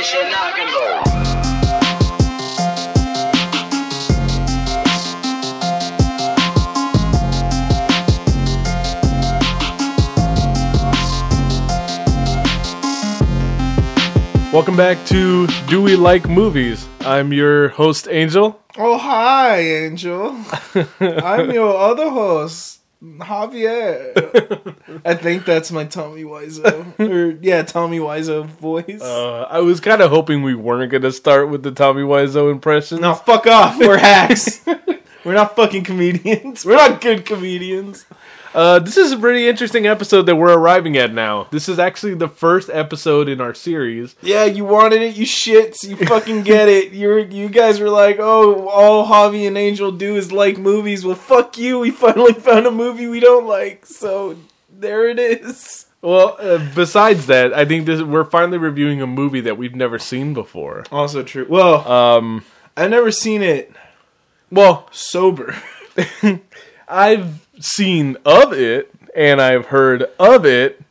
this shit knock and roll. Welcome back to Do We Like Movies? I'm your host, Angel. Oh hi, Angel. I'm your other host, Javier. I think that's my Tommy Wiseau. Or yeah, Tommy Wiseau voice. Uh, I was kind of hoping we weren't going to start with the Tommy Wiseau impression. no, fuck off. We're hacks. We're not fucking comedians. We're not good comedians. Uh, this is a pretty interesting episode that we're arriving at now. This is actually the first episode in our series. Yeah, you wanted it, you shits. You fucking get it. You're you guys were like, oh, all Javi and Angel do is like movies. Well, fuck you. We finally found a movie we don't like. So there it is. Well, uh, besides that, I think this we're finally reviewing a movie that we've never seen before. Also true. Well, Um, I've never seen it well, sober. I've seen of it and I've heard of it,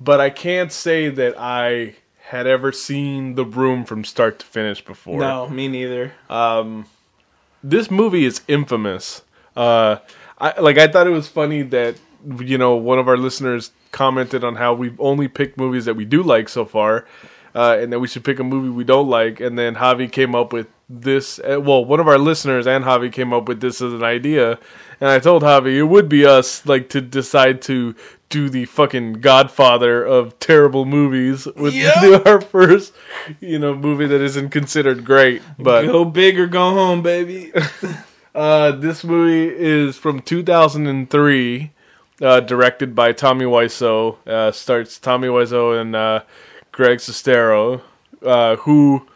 but I can't say that I had ever seen The Room from start to finish before. No, me neither. This movie is infamous. Uh, I like. I thought it was funny that you know one of our listeners commented on how we've only picked movies that we do like so far, uh, and that we should pick a movie we don't like. And then Javi came up with this. Uh, well, one of our listeners and Javi came up with this as an idea, and I told Javi it would be us like to decide to do the fucking Godfather of terrible movies with Yep. our first, you know, movie that isn't considered great, but Go big or go home, baby. uh, this movie is from 2003, uh, directed by Tommy Wiseau. Uh, starts Tommy Wiseau and uh, Greg Sestero, uh, who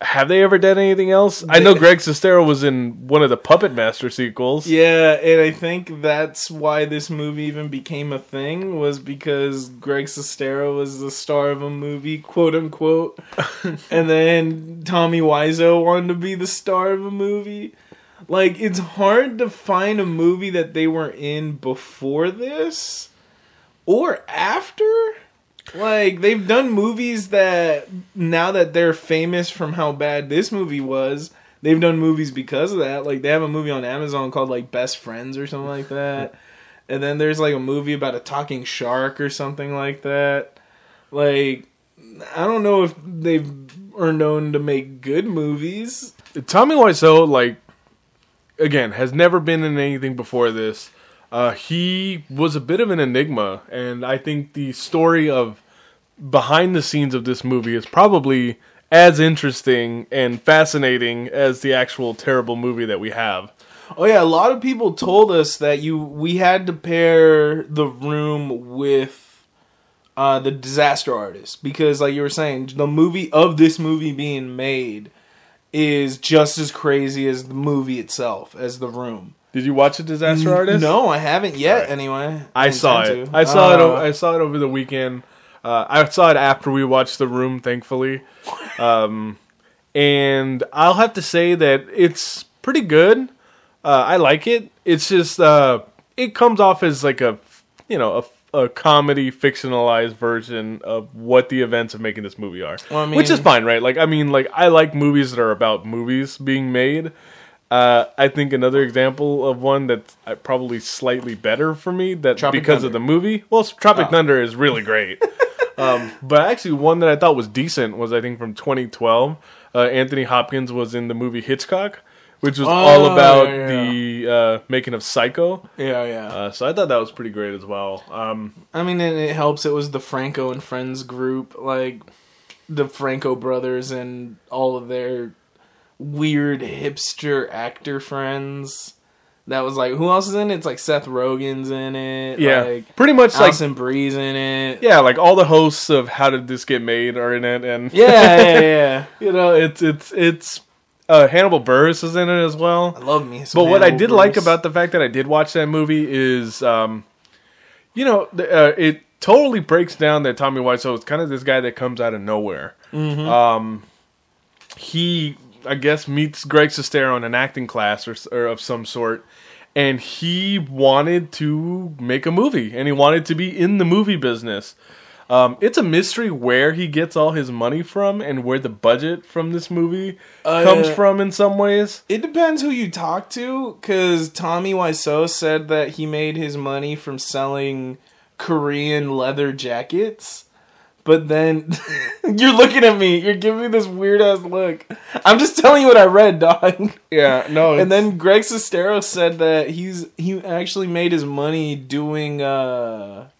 have they ever done anything else? I know Greg Sestero was in one of the Puppet Master sequels. yeah, and I think that's why this movie even became a thing was because Greg Sestero was the star of a movie, quote unquote, and then Tommy Wiseau wanted to be the star of a movie. Like it's hard to find a movie that they were in before this or after. Like they've done movies that now that they're famous from how bad this movie was, they've done movies because of that. Like they have a movie on Amazon called like Best Friends or something like that. And then there's like a movie about a talking shark or something like that. Like I don't know if they are known to make good movies. Tommy Wiseau, like, again, has never been in anything before this. Uh, he was a bit of an enigma, and I think the story of behind the scenes of this movie is probably as interesting and fascinating as the actual terrible movie that we have. Oh yeah, a lot of people told us that you we had to pair the room with uh, the disaster artist because, like you were saying, the movie of this movie being made is just as crazy as the movie itself, as the room. Did you watch The Disaster Artist? No, I haven't yet. Anyway, I saw it. to. I saw it. Uh, o- I saw it over the weekend. Uh, I saw it after we watched The Room, thankfully. Um, and I'll have to say that it's pretty good. Uh, I like it. It's just uh, it comes off as like a you know a, a comedy fictionalized version of what the events of making this movie are, Well, I which is fine, right? Like I mean, like I like movies that are about movies being made. Uh, I think another example of one that's uh, probably slightly better for me that Tropic because Thunder. of the movie. Well, Tropic Oh. Thunder is really great. um, but actually, one that I thought was decent was I think from 2012. Uh, Anthony Hopkins was in the movie Hitchcock, which was all Oh, about yeah, the uh, making of Psycho. Yeah, yeah. Uh, so I thought that was pretty great as well. Um, I mean, it helps. It was the Franco and Friends group, like the Franco brothers and all of their weird hipster actor friends. That was like who else is in it? It's like Seth Rogen's in it. yeah, like pretty much like Alison Brie's in it. yeah, like all the hosts of How Did This Get Made are in it, and yeah, yeah, yeah. you know it's it's it's uh, Hannibal Buress is in it as well. I love me. some But what I did like about the fact that I did watch that movie is, um, you know, the, uh, it totally breaks down that Tommy Wiseau is kind of this guy that comes out of nowhere. Um, he, I guess, meets Greg Sestero in an acting class or, or of some sort, and he wanted to make a movie, and he wanted to be in the movie business. Um, it's a mystery where he gets all his money from and where the budget from this movie Uh, comes from in some ways. It depends who you talk to, because Tommy Wiseau said that he made his money from selling Korean leather jackets. But then you're looking at me. You're giving me this weird ass look. I'm just telling you what I read, dog. Yeah, no. And then Greg Sestero said that he's he actually made his money doing uh,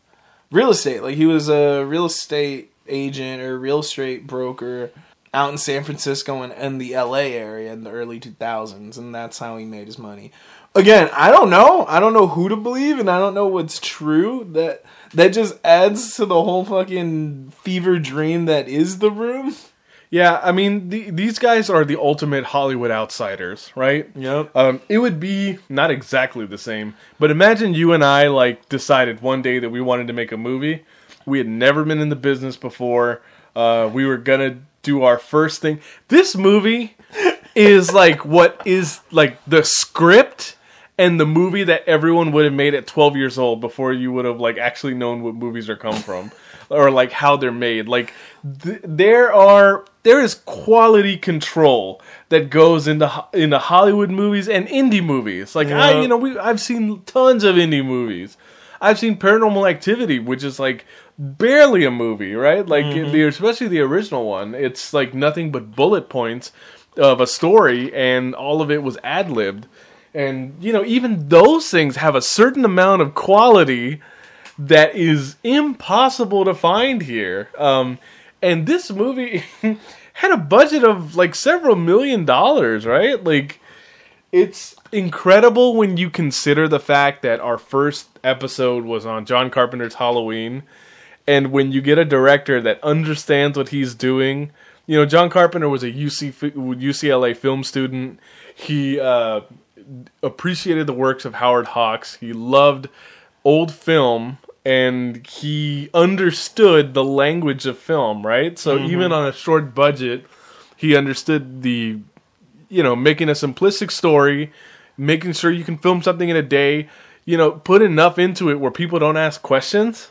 real estate. Like he was a real estate agent or real estate broker out in San Francisco and, and the LA area in the early 2000s, and that's how he made his money. Again, I don't know. I don't know who to believe, and I don't know what's true. That that just adds to the whole fucking fever dream that is the room. yeah, I mean, the, these guys are the ultimate Hollywood outsiders, right? Yep. Um, it would be not exactly the same, but imagine you and I like decided one day that we wanted to make a movie. We had never been in the business before. Uh, we were gonna do our first thing. This movie is like what is like the script and the movie that everyone would have made at 12 years old before you would have like actually known what movies are come from or like how they're made. Like th- there are there is quality control that goes into into Hollywood movies and indie movies. Like I you know we I've seen tons of indie movies. I've seen Paranormal Activity which is like barely a movie right? Like mm-hmm. the especially the original one it's like nothing but bullet points of a story and all of it was ad-libbed and you know even those things have a certain amount of quality that is impossible to find here. Um, and this movie had a budget of like several million dollars right? Like it's incredible when you consider the fact that our first episode was on John Carpenter's Halloween. And when you get a director that understands what he's doing you know john carpenter was a UC, ucla film student. He uh, appreciated the works of howard hawks. He loved old film and he understood the language of film right? So mm-hmm. even on a short budget he understood the you know making a simplistic story making sure you can film something in a day you know put enough into it where people don't ask questions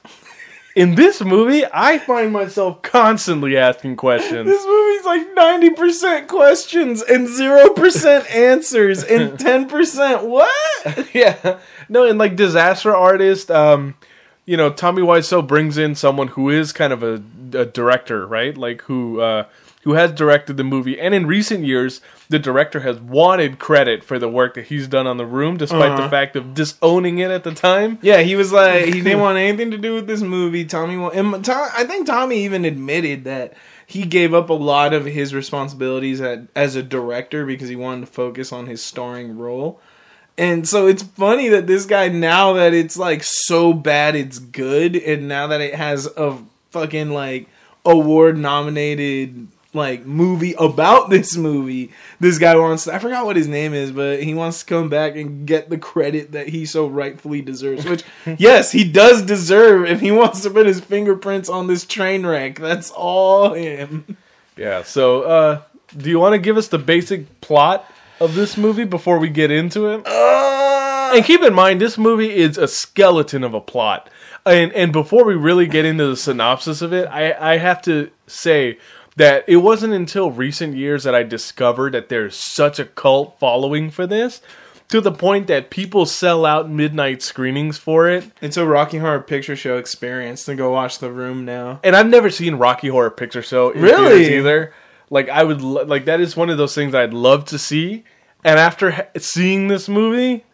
in this movie, I find myself constantly asking questions. This movie's like 90% questions and 0% answers and 10% what? yeah, no, and like disaster artist, um, you know, Tommy Wiseau brings in someone who is kind of a, a director, right? Like who uh, who has directed the movie, and in recent years, the director has wanted credit for the work that he's done on the room, despite the Uh-huh. fact of disowning it at the time. Yeah, he was like, he didn't want anything to do with this movie. Tommy, wa- and Tom, I think Tommy even admitted that he gave up a lot of his responsibilities at, as a director because he wanted to focus on his starring role. And so it's funny that this guy, now that it's like so bad it's good, and now that it has a fucking like award nominated like movie about this movie, this guy wants to, I forgot what his name is, but he wants to come back and get the credit that he so rightfully deserves. Which, yes, he does deserve if he wants to put his fingerprints on this train wreck. That's all him. Yeah. So, uh, do you want to give us the basic plot of this movie before we get into it? Uh, And keep in mind, this movie is a skeleton of a plot. And and before we really get into the synopsis of it, I, I have to say that it wasn't until recent years that I discovered that there's such a cult following for this, to the point that people sell out midnight screenings for it. it's a Rocky Horror Picture Show experience to go watch The Room now. And I've never seen Rocky Horror Picture Show in Really? either. Like I would lo- like that is one of those things I'd love to see. And after ha- seeing this movie,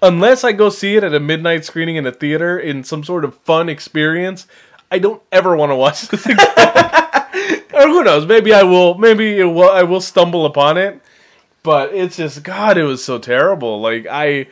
unless I go see it at a midnight screening in a theater in some sort of fun experience, I don't ever want to watch this again. Or who knows? Maybe I will. Maybe it will, I will stumble upon it. But it's just God. It was so terrible. Like I,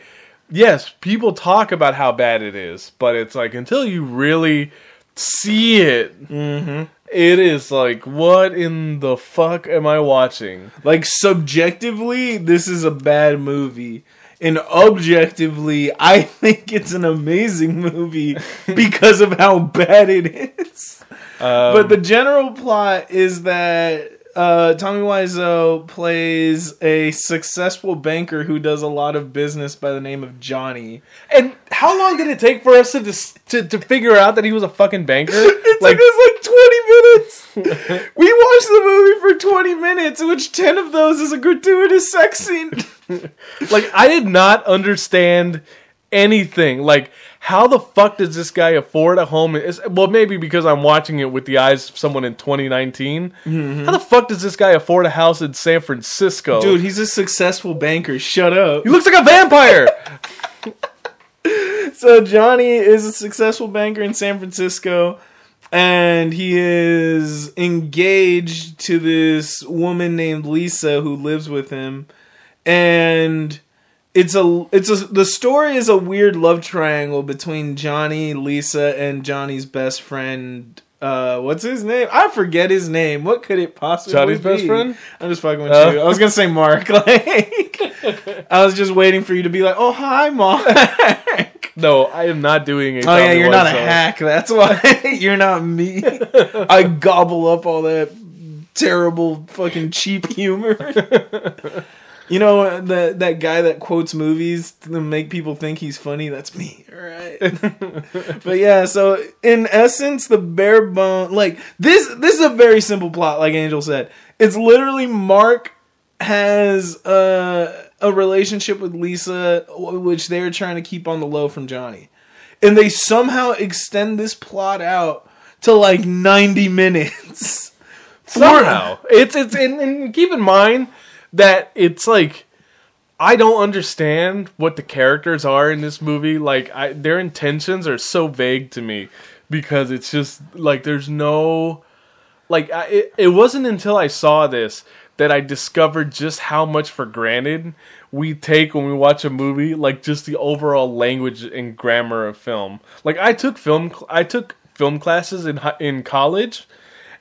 yes, people talk about how bad it is, but it's like until you really see it, mm-hmm. it is like, what in the fuck am I watching? Like subjectively, this is a bad movie. And objectively, I think it's an amazing movie because of how bad it is. Um, but the general plot is that uh, Tommy Wiseau plays a successful banker who does a lot of business by the name of Johnny. and how long did it take for us to dis- to, to figure out that he was a fucking banker? It like, took us like 20 minutes. we watched the movie for 20 minutes, which 10 of those is a gratuitous sex scene. like I did not understand anything. Like, how the fuck does this guy afford a home? It's, well, maybe because I'm watching it with the eyes of someone in 2019. Mm-hmm. How the fuck does this guy afford a house in San Francisco? Dude, he's a successful banker. Shut up. he looks like a vampire. So Johnny is a successful banker in San Francisco and he is engaged to this woman named Lisa who lives with him and it's a it's a the story is a weird love triangle between Johnny, Lisa and Johnny's best friend uh, what's his name? I forget his name. What could it possibly Johnny's be? best friend? I'm just fucking with Oh. you. I was gonna say Mark. Like, I was just waiting for you to be like, "Oh, hi, Mark." no, I am not doing a. Oh yeah, you're not a hack. That's why you're not me. I gobble up all that terrible fucking cheap humor. You know that that guy that quotes movies to make people think he's funny. That's me, all right? but yeah, so in essence, the bare bone like this. This is a very simple plot, like Angel said. It's literally Mark has a, a relationship with Lisa, which they're trying to keep on the low from Johnny and they somehow extend this plot out to like 90 minutes. somehow. It's it's and, and keep in mind that it's like I don't understand what the characters are in this movie. Like I, their intentions are so vague to me because it's just like there's no like I, it, it wasn't until I saw this that I discovered just how much for granted we take when we watch a movie, like just the overall language and grammar of film. Like I took film, I took film classes in in college,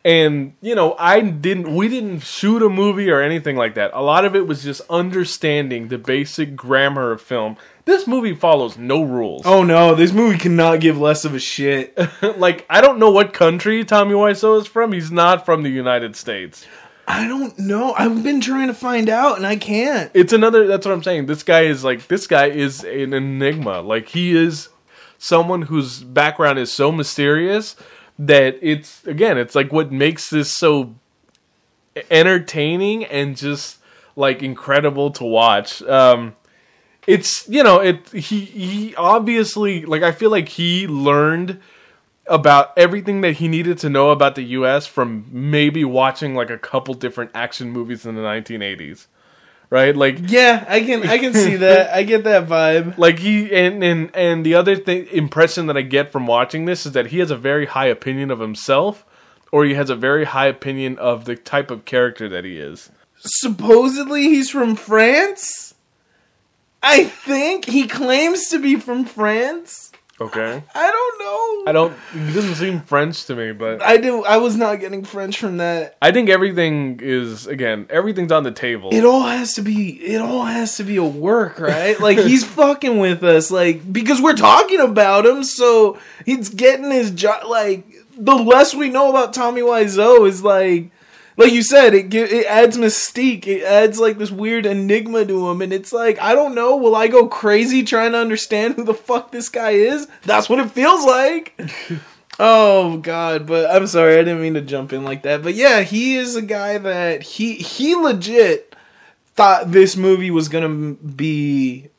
and you know I didn't, we didn't shoot a movie or anything like that. A lot of it was just understanding the basic grammar of film. This movie follows no rules. Oh no, this movie cannot give less of a shit. like I don't know what country Tommy Wiseau is from. He's not from the United States. I don't know. I've been trying to find out and I can't. It's another. That's what I'm saying. This guy is like this guy is an enigma. Like he is someone whose background is so mysterious that it's again. It's like what makes this so entertaining and just like incredible to watch. Um, it's you know it. He he obviously like I feel like he learned about everything that he needed to know about the US from maybe watching like a couple different action movies in the 1980s. Right? Like Yeah, I can I can see that. I get that vibe. like he and and and the other thing impression that I get from watching this is that he has a very high opinion of himself or he has a very high opinion of the type of character that he is. Supposedly he's from France? I think he claims to be from France. Okay. I don't know. I don't It doesn't seem French to me, but I do. I was not getting French from that. I think everything is again, everything's on the table. It all has to be. It all has to be a work, right? Like he's fucking with us, like because we're talking about him. So he's getting his job. Like the less we know about Tommy Wiseau is like, like you said, it it adds mystique. It adds like this weird enigma to him, and it's like I don't know. Will I go crazy trying to understand who the fuck this guy is? That's what it feels like. Oh God, but I'm sorry, I didn't mean to jump in like that. But yeah, he is a guy that he he legit thought this movie was gonna be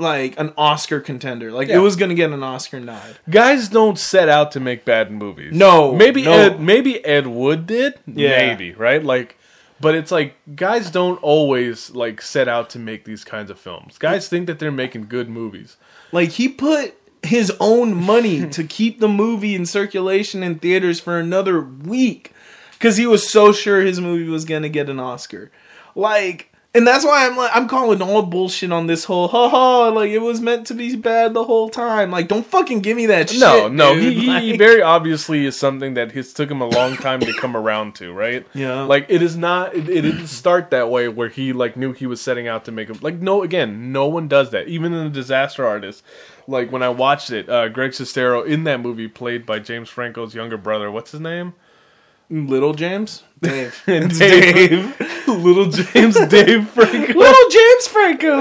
like an Oscar contender. Like Yeah. it was gonna get an Oscar nod. Guys don't set out to make bad movies. No, maybe no. Ed, maybe Ed Wood did. Yeah. Maybe right, like, but it's like guys don't always like set out to make these kinds of films. Guys think that they're making good movies. Like he put his own money to keep the movie in circulation in theaters for another week because he was so sure his movie was gonna get an Oscar. Like, and that's why I'm like, I'm calling all bullshit on this whole ha ha. Like, it was meant to be bad the whole time. Like, don't fucking give me that shit. No, no, dude. he, he Like- very obviously is something that it's took him a long time to come around to, right? Yeah. Like it is not. It, it didn't start that way where he like knew he was setting out to make him. Like no, again, no one does that. Even in the Disaster Artist, like when I watched it, uh, Greg Sestero in that movie played by James Franco's younger brother. What's his name? Little James, Dave, Dave. Dave. Little James Dave Franco. Little James Franco.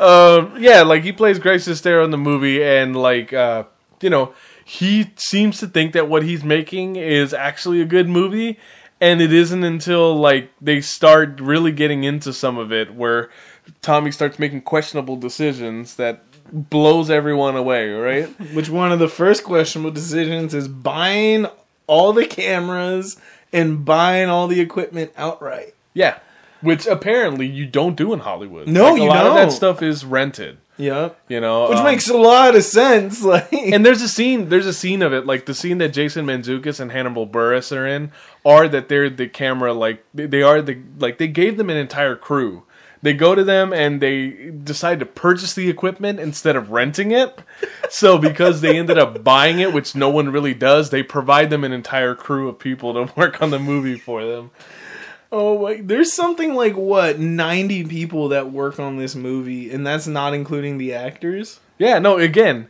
um, yeah, like he plays Greg Sestero in the movie, and like uh, you know, he seems to think that what he's making is actually a good movie, and it isn't until like they start really getting into some of it where Tommy starts making questionable decisions that blows everyone away, right? Which one of the first questionable decisions is buying all the cameras and buying all the equipment outright. Yeah, which apparently you don't do in Hollywood. No, Like, a you lot of that don't. stuff is rented. Yeah, You know, Which um, makes a lot of sense. Like, and there's a scene there's a scene of it like the scene that jason mantzoukas and hannibal buress are in are that they're the camera like they are the like they gave them an entire crew they go to them and they decide to purchase the equipment instead of renting it so because they ended up buying it which no one really does they provide them an entire crew of people to work on the movie for them oh, my, there's something like what ninety people that work on this movie, and that's not including the actors. Yeah, no, again,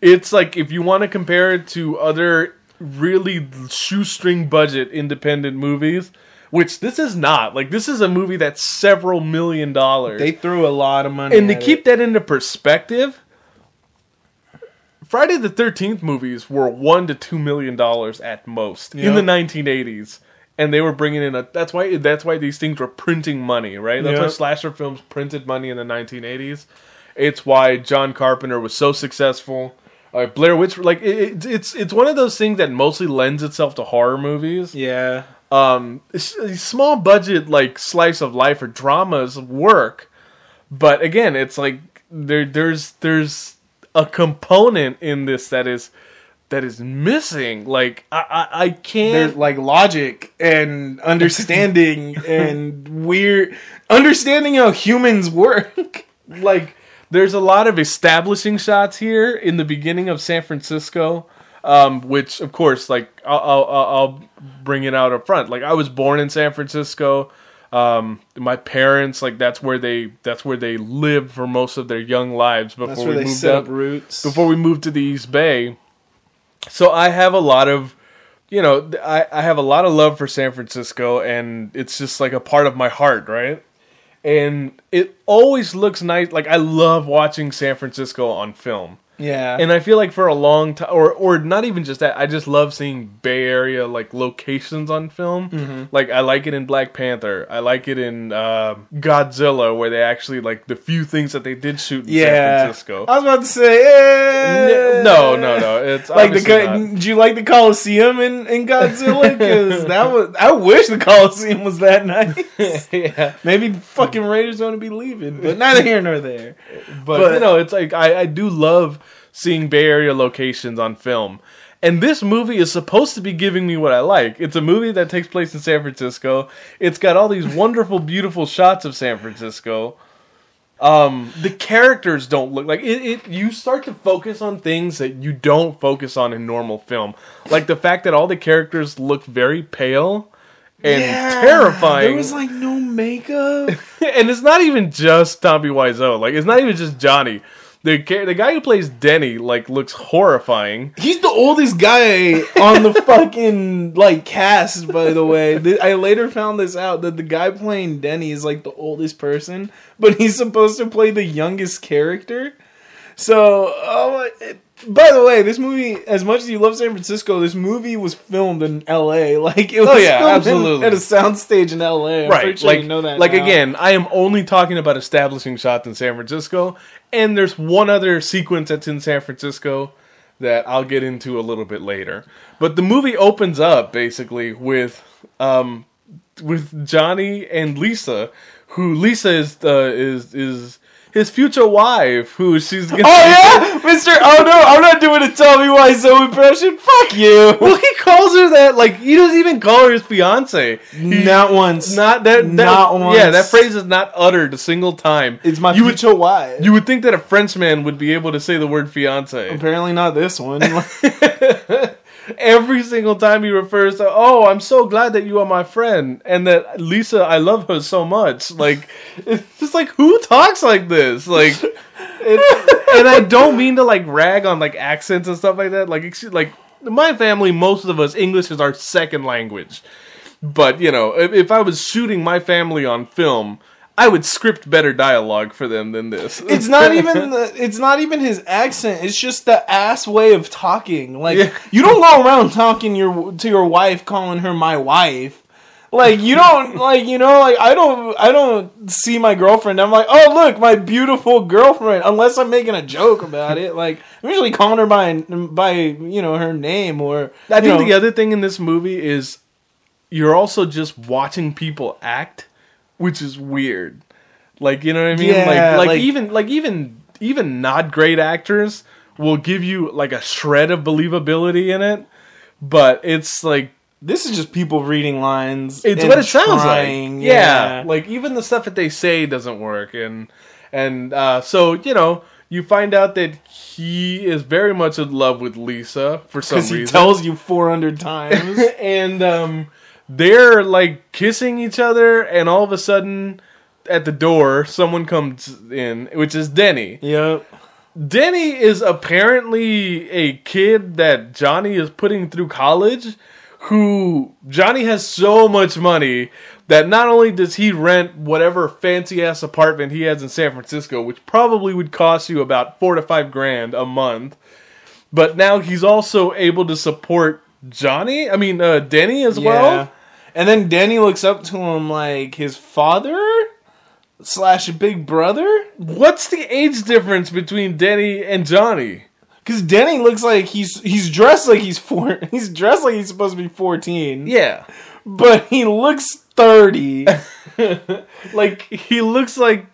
it's like if you want to compare it to other really shoestring budget independent movies, which this is not. Like this is a movie that's several million dollars. They threw a lot of money, and to keep it. that into perspective, Friday the 13th movies were 1 to 2 million dollars at most in the 1980s. And they were bringing in a. That's why. That's why these things were printing money, right? That's why slasher films printed money in the 1980s. It's why John Carpenter was so successful. Uh, Blair Witch, like it, it's it's one of those things that mostly lends itself to horror movies. yeah, Um, small budget like slice of life or dramas work, but again, it's like there there's there's a component in this that is that is missing. Like I I, I can't. like logic and understanding and weird understanding how humans work. like there's a lot of establishing shots here in the beginning of San Francisco, um, which of course, like I'll, I'll, I'll bring it out up front. Like I was born in San Francisco. Um, my parents, like that's where they that's where they lived for most of their young lives before we they moved up roots. before we moved to the East Bay. So I have a lot of, you know, I, I have a lot of love for San Francisco, and it's just like a part of my heart, right? And it always looks nice. Like I love watching San Francisco on film. Yeah, And I feel like for a long time, or or not even just that, I just love seeing Bay Area like locations on film. Mm-hmm. Like I like it in Black Panther. I like it in uh, Godzilla, where they actually like the few things that they did shoot in yeah. San Francisco. I was about to say, eh. No, no, no. It's Like the co- did you like the Coliseum in, in Godzilla? Because that was I wish the Coliseum was that nice. yeah, Maybe fucking Raiders going to be leaving, but neither here nor there. but, But- you know, it's like I, I do love seeing Bay Area locations on film, and this movie is supposed to be giving me what I like. It's a movie that takes place in San Francisco. It's got all these wonderful, beautiful shots of San Francisco. Um, the characters don't look like it, it. You start to focus on things that you don't focus on in normal film, like the fact that all the characters look very pale and terrifying. There was like no makeup. and it's not even just Tommy Wiseau. Like it's not even just Johnny. The the guy who plays Denny like looks horrifying. He's the oldest guy on the fucking like cast. By the way, I later found this out that the guy playing Denny is like the oldest person, but he's supposed to play the youngest character. So, oh, it, by the way, this movie, as much as you love San Francisco, this movie was filmed in L.A. Like it was Oh, yeah, filmed in- at a soundstage in L.A. I'm right. sure like you know that. like now. again, I am only talking about establishing shots in San Francisco, and there's one other sequence that's in San Francisco that I'll get into a little bit later. But the movie opens up basically with um with Johnny and Lisa, who Lisa is uh, is is his future wife, who she's gonna Oh yeah, Mister. Oh no, I'm not doing a Tommy Wiseau impression. Fuck you. Well, he calls her that. Like he doesn't even call her his fiance. Not once. Not that. that Not once. Yeah, that phrase is not uttered a single time. It's my you would future wife. you would think that a Frenchman would be able to say the word fiance. Apparently not this one. Every single time he refers to, oh, I'm so glad that you are my friend, and that Lisa, I love her so much. Like, it's just like who talks like this? Like, it, and I don't mean to like rag on like accents and stuff like that. Like, excuse, like my family, most of us, English is our second language. But you know, if, if I was shooting my family on film, I would script better dialogue for them than this. It's not even the, it's not even his accent. It's just the ass way of talking. Like Yeah. you don't go around talking your to your wife, calling her my wife. Like you don't like you know like I don't I don't see my girlfriend. I'm like oh look my beautiful girlfriend. Unless I'm making a joke about it. Like I'm usually calling her by by you know her name or I think know, the other thing in this movie is you're also just watching people act, which is weird. Like you know what I mean? Yeah, like, like like- even like even even not great actors will give you like a shred of believability in it, but it's like this is just people reading lines. it's what it sounds like. Yeah. like even the stuff that they say doesn't work, and and uh, so you know you find out that he is very much in love with Lisa for some because reason. he tells you 400 times. and um, they're like kissing each other, and all of a sudden, at the door, someone comes in, which is Denny. yep. Denny is apparently a kid that Johnny is putting through college. Who Johnny has so much money that not only does he rent whatever fancy ass apartment he has in San Francisco, which probably would cost you about four to five grand a month, but now he's also able to support Johnny. I mean, uh, Denny as well. And then Danny looks up to him like his father slash big brother. What's the age difference between Denny and Johnny? Because Denny looks like he's he's dressed like he's four. He's dressed like he's supposed to be fourteen. Yeah, but he looks thirty. like he looks like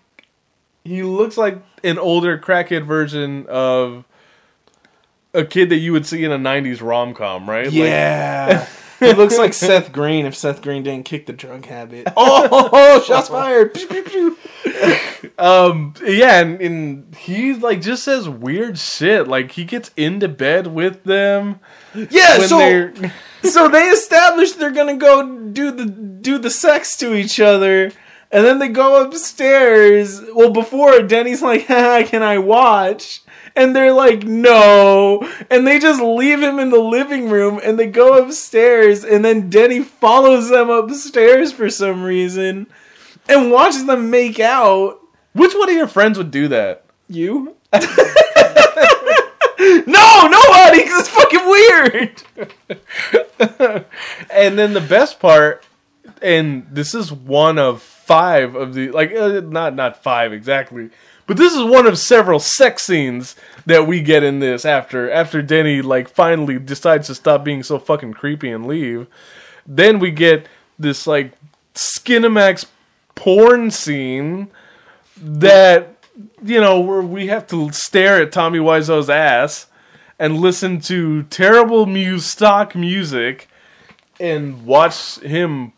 he looks like an older crackhead version of a kid that you would see in a '90s rom com, right? Like, yeah. he looks like Seth Green if Seth Green didn't kick the drug habit. Oh, shots fired! Pew, pew, pew. um, yeah, and, and he like just says weird shit. Like he gets into bed with them. Yeah, so they're so they establish they're gonna go do the do the sex to each other, and then they go upstairs. Well, before Denny's like, "Can I watch?" And they're like, "No," and they just leave him in the living room, and they go upstairs, and then Denny follows them upstairs for some reason, and watches them make out. which one of your friends would do that? You? no, nobody, because it's fucking weird. and then the best part, and this is one of five of the like uh, not not five exactly, but this is one of several sex scenes that we get in this after after Denny like finally decides to stop being so fucking creepy and leave. Then we get this like Skinemax porn scene that you know where we have to stare at Tommy Wiseau's ass and listen to terrible mu stock music and watch him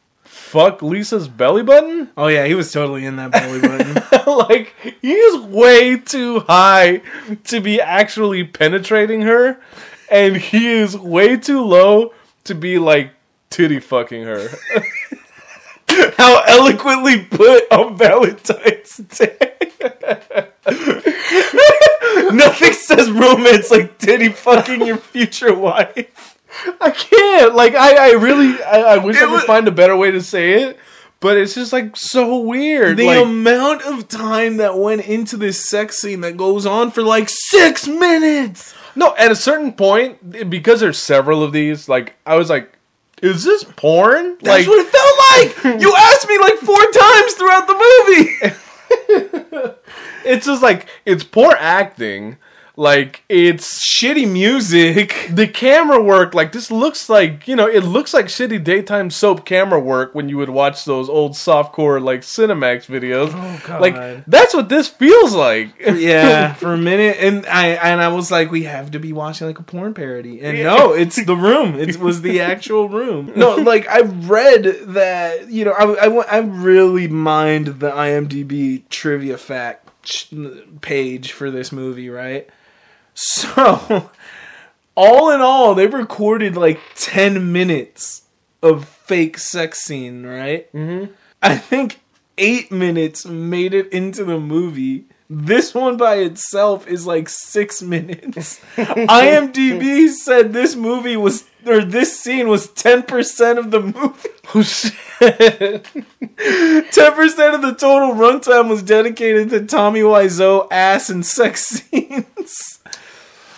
fuck Lisa's belly button. Oh yeah, he was totally in that belly button. like he is way too high to be actually penetrating her, and he is way too low to be like titty fucking her. How eloquently put on Valentine's Day. Nothing says romance like titty fucking your future wife. I can't. Like I, I really, I, I wish It I could was- find a better way to say it, but it's just like so weird. The like, amount of time that went into this sex scene that goes on for like six minutes. No, at a certain point, because there's several of these, like I was like, "Is this porn?" That's like, what it felt like. You asked me like four times throughout the movie. it's just like it's poor acting. Like it's Shitty music. the camera work. Like this looks like you know, it looks like shitty daytime soap camera work when you would watch those old softcore like Cinemax videos. Oh. Like that's what this feels like. yeah, for a minute, and I and I was like, we have to be watching like a porn parody, and Yeah. no, it's the room. It was the actual room. No, like I read that you know I I, I really mind the IMDb trivia fact page for this movie, right? So, all in all, they recorded like ten minutes of fake sex scene, right? Mhm. I think eight minutes made it into the movie. This one by itself is like six minutes. IMDb said this movie was, or this scene was 10% of the movie. Oh shit! 10% of the total runtime was dedicated to Tommy Wiseau ass and sex scenes.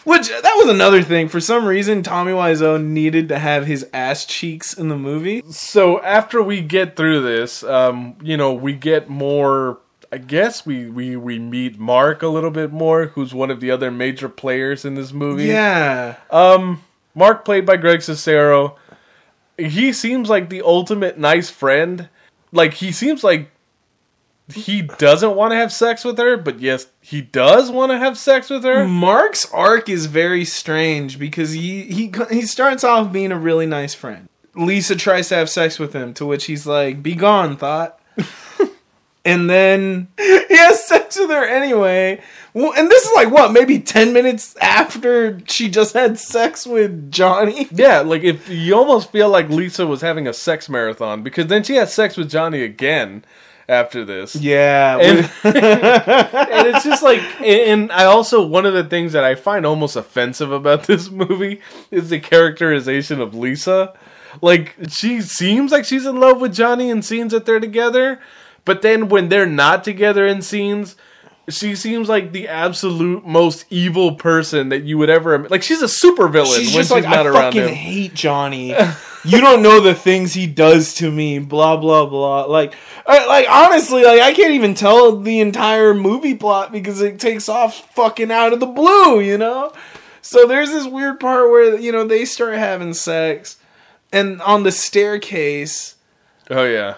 Which, that was another thing. For some reason, Tommy Wiseau needed to have his ass cheeks in the movie. So after we get through this, um, you know, we get more. I guess we, we we meet Mark a little bit more, who's one of the other major players in this movie. Yeah. Um, Mark, played by Greg Sestero, he seems like the ultimate nice friend. Like he seems like he doesn't want to have sex with her, but yes, he does want to have sex with her. Mark's arc is very strange because he he he starts off being a really nice friend. Lisa tries to have sex with him, to which he's like, "Be gone, thought." and then he has sex with her anyway. Well, and this is like what, maybe ten minutes after she just had sex with Johnny. Yeah, like if you almost feel like Lisa was having a sex marathon because then she has sex with Johnny again after this. Yeah, and, and it's just like and i also one of the things that i find almost offensive about this movie is the characterization of lisa like she seems like she's in love with johnny in scenes that they're together but then when they're not together in scenes she seems like the absolute most evil person that you would ever like she's a super villain she's when just she's like, not I around fucking him hate Johnny. you don't know the things he does to me. Blah blah blah. Like, uh, like honestly, like I can't even tell the entire movie plot because it takes off fucking out of the blue. You know. So there's this weird part where you know they start having sex, and on the staircase. oh yeah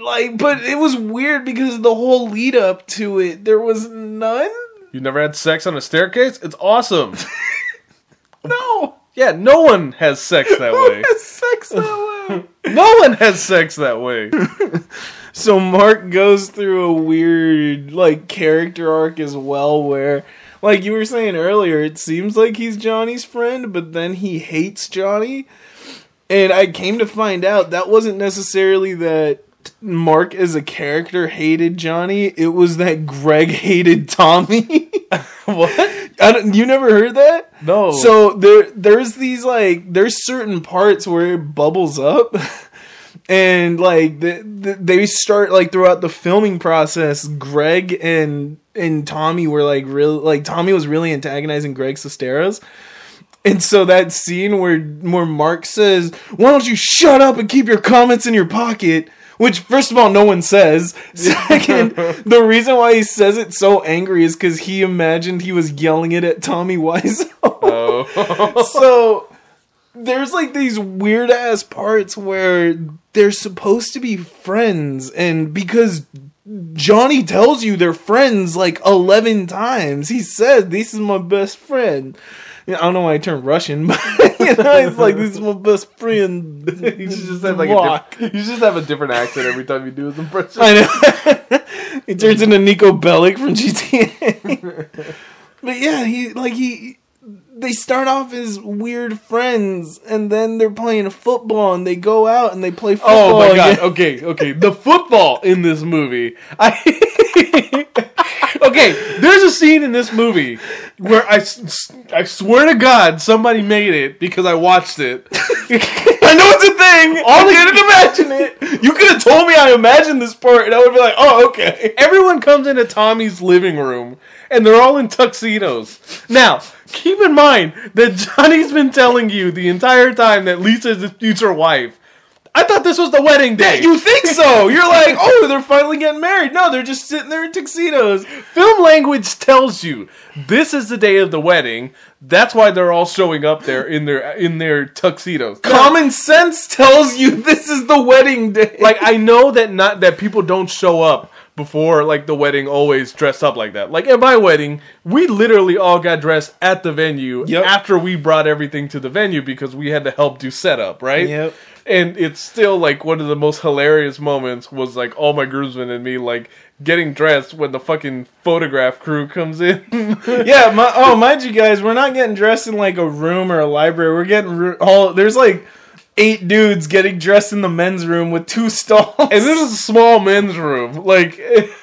like, but it was weird because the whole lead up to it, there was none. you never had sex on a staircase it's awesome No, yeah no one has sex that who way has sex that way? No one has sex that way. So Mark goes through a weird like character arc as well where like you were saying earlier, it seems like he's Johnny's friend, but then he hates Johnny. And I came to find out that wasn't necessarily that Mark as a character hated Johnny, it was that Greg hated Tommy. what? I don't, you never heard that? No. So there there's these like there's certain parts where it bubbles up. And like the, the, they start like throughout the filming process, Greg and and Tommy were like real like Tommy was really antagonizing Greg Sesteros. And so that scene where where Mark says, "Why don't you shut up and keep your comments in your pocket?" Which, first of all, no one says. Second, the reason why he says it so angry is because he imagined he was yelling it at Tommy Wiseau. Oh. so there's like these weird ass parts where they're supposed to be friends, and because Johnny tells you they're friends like 11 times, he says, This is my best friend. I don't know why I turned Russian, but you know, it's like this is my best friend. you should just have like a diff- you just have a different accent every time you do his impression. I know. he turns into Niko Bellic from GTA. but yeah, he like he they start off as weird friends and then they're playing football and they go out and they play football. Oh my god. again. Okay, okay. The football in this movie. I Okay, there's a scene in this movie where I, I swear to God somebody made it because I watched it. I know it's a thing. All I didn't imagine it. You could have told me I imagined this part and I would be like, "Oh, okay." Everyone comes into Tommy's living room and they're all in tuxedos. Now, keep in mind that Johnny's been telling you the entire time that Lisa's his future wife. I thought this was the wedding day. You think so? You're like, "Oh, they're finally getting married." No, they're just sitting there in tuxedos. Film language tells you this is the day of the wedding. That's why they're all showing up there in their in their tuxedos. Common sense tells you this is the wedding day. like I know that not that people don't show up before like the wedding always dressed up like that. Like at my wedding, we literally all got dressed at the venue Yep. after we brought everything to the venue because we had to help do setup, right? Yep. And it's still like one of the most hilarious moments was like all my groomsmen and me like getting dressed when the fucking photograph crew comes in. yeah, my, oh, mind you guys, we're not getting dressed in like a room or a library. We're getting all there's like eight dudes getting dressed in the men's room with two stalls. and this is a small men's room. Like,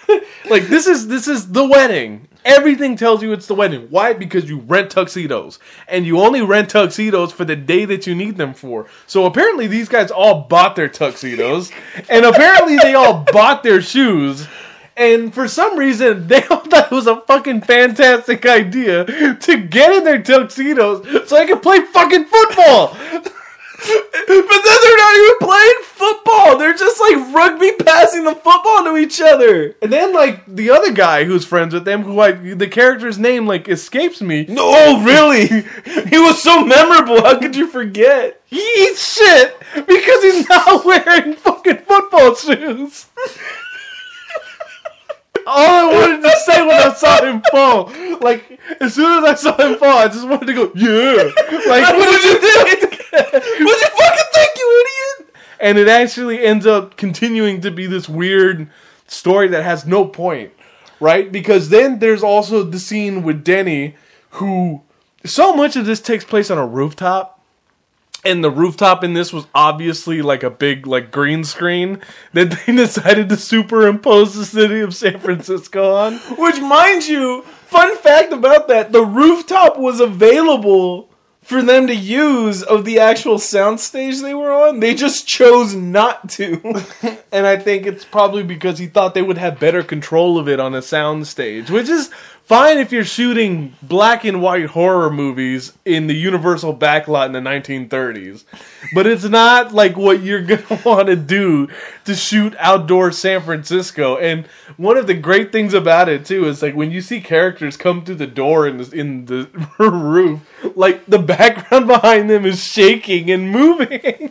like this is this is the wedding. Everything tells you it's the wedding. Why? Because you rent tuxedos, and you only rent tuxedos for the day that you need them for. So apparently, these guys all bought their tuxedos, and apparently they all bought their shoes. And for some reason, they all thought it was a fucking fantastic idea to get in their tuxedos so they could play fucking football. But then they're not even playing football. They're just like rugby passing the football to each other. And then, like the other guy who's friends with them, who I the character's name like escapes me. No, oh, really? he was so memorable. How could you forget? He eats shit because he's not wearing fucking football shoes. All I wanted to say when I saw him fall, like as soon as I saw him fall, I just wanted to go, yeah. Like What did you think? What'd you fucking think, you idiot? and it actually ends up continuing to be this weird story that has no point, right? Because then there's also the scene with Denny, who so much of this takes place on a rooftop. And the rooftop in this was obviously like a big like green screen that they decided to superimpose the city of San Francisco on. Which, mind you, fun fact about that: the rooftop was available for them to use of the actual soundstage they were on. They just chose not to. And I think it's probably because he thought they would have better control of it on a soundstage, which is fine if you're shooting black and white horror movies in the Universal backlot in the 1930s. But it's not like what you're to want to do to shoot outdoor San Francisco. And one of the great things about it too is like when you see characters come through the door in the, in the roof, like the background behind them is shaking and moving.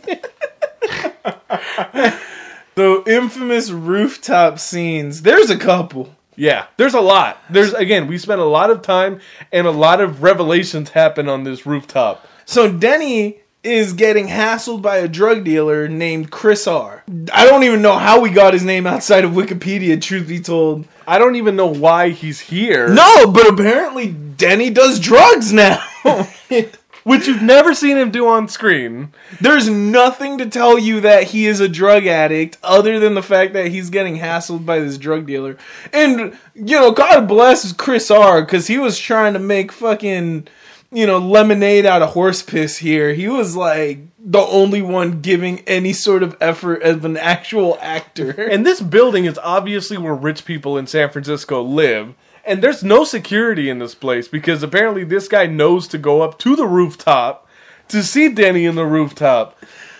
the infamous rooftop scenes. There's a couple. Yeah, there's a lot. There's again, we spent a lot of time and a lot of revelations happen on this rooftop. So Denny is getting hassled by a drug dealer named Chris R. I don't even know how we got his name outside of Wikipedia, truth be told. I don't even know why he's here. No, but apparently Denny does drugs now. which you've never seen him do on screen. There's nothing to tell you that he is a drug addict other than the fact that he's getting hassled by this drug dealer. And, you know, God bless Chris R. because he was trying to make fucking, you know, lemonade out of horse piss here. He was like the only one giving any sort of effort as an actual actor. And this building is obviously where rich people in San Francisco live. And there's no security in this place because apparently this guy knows to go up to the rooftop to see Danny in the rooftop.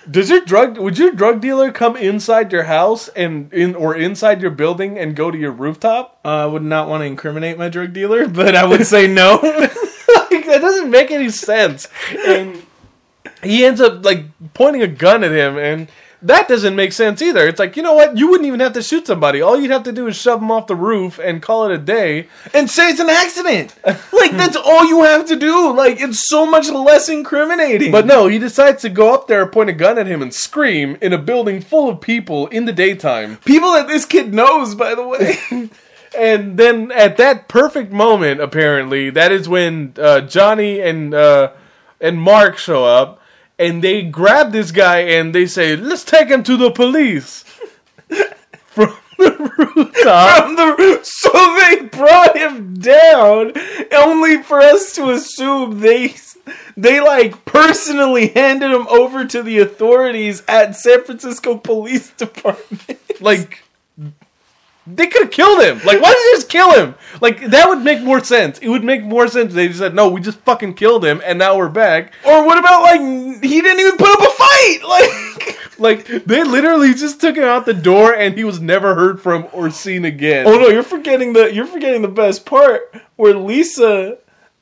Does your drug would your drug dealer come inside your house and in or inside your building and go to your rooftop? Uh, I would not want to incriminate my drug dealer, but I would say no. like, that doesn't make any sense. And he ends up like pointing a gun at him and that doesn't make sense either. It's like, you know what? You wouldn't even have to shoot somebody. All you'd have to do is shove them off the roof and call it a day. and say it's an accident. Like that's all you have to do. Like it's so much less incriminating. But no, he decides to go up there, point a gun at him, and scream in a building full of people in the daytime. people that this kid knows, by the way. And then at that perfect moment, apparently, that is when uh, Johnny and uh, and Mark show up, and they grab this guy and they say, "Let's take him to the police." From the rooftop. From the- so they brought him down, only for us to assume they they like personally handed him over to the authorities at San Francisco Police Department. like they could have killed him. Like, why did they just kill him? Like that would make more sense. It would make more sense. if They just said, "No, we just fucking killed him, and now we're back." Or what about like he didn't even put up a fight? Like Like they literally just took him out the door, and he was never heard from or seen again. Oh no, you're forgetting the you're forgetting the best part where Lisa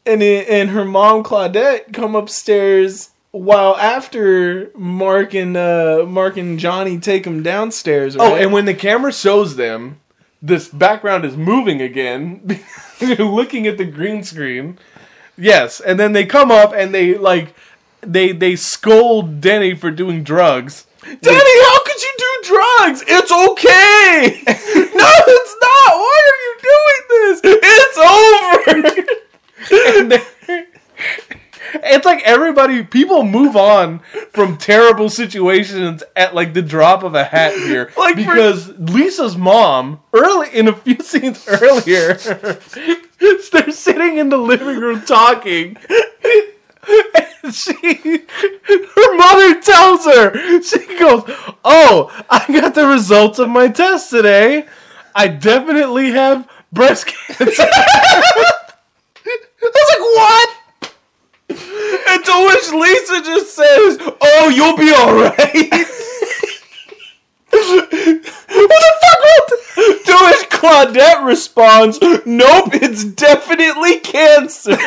and and her mom Claudette come upstairs while after Mark and uh, Mark and Johnny take him downstairs. Oh, and when the camera shows them, this background is moving again. You're looking at the green screen. Yes, and then they come up and they like they they scold Denny for doing drugs. Danny, how could you do drugs? It's okay. no, it's not. Why are you doing this? It's over. It's like everybody people move on from terrible situations at like the drop of a hat here. Like, for- because Lisa's mom, early in a few scenes earlier, they're sitting in the living room talking. And she, her mother tells her, she goes, "Oh, I got the results of my test today. I definitely have breast cancer." I was like, "What?" And to which Lisa just says, "Oh, you'll be all right." what the fuck? To which Claudette responds, "Nope, it's definitely cancer."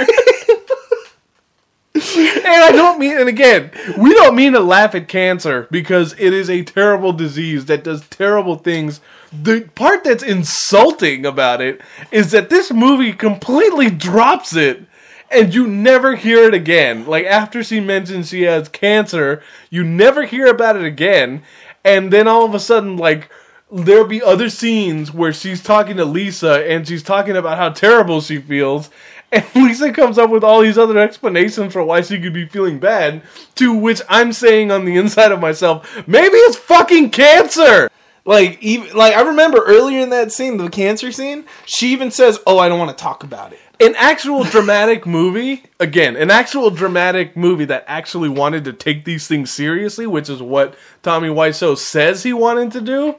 And I don't mean, and again, we don't mean to laugh at cancer because it is a terrible disease that does terrible things. The part that's insulting about it is that this movie completely drops it and you never hear it again. Like, after she mentions she has cancer, you never hear about it again. And then all of a sudden, like, there'll be other scenes where she's talking to Lisa and she's talking about how terrible she feels. And Lisa comes up with all these other explanations for why she could be feeling bad, to which I'm saying on the inside of myself, maybe it's fucking cancer! Like even like I remember earlier in that scene, the cancer scene, she even says, "Oh, I don't want to talk about it." An actual dramatic movie, again, an actual dramatic movie that actually wanted to take these things seriously, which is what Tommy Wiseau says he wanted to do.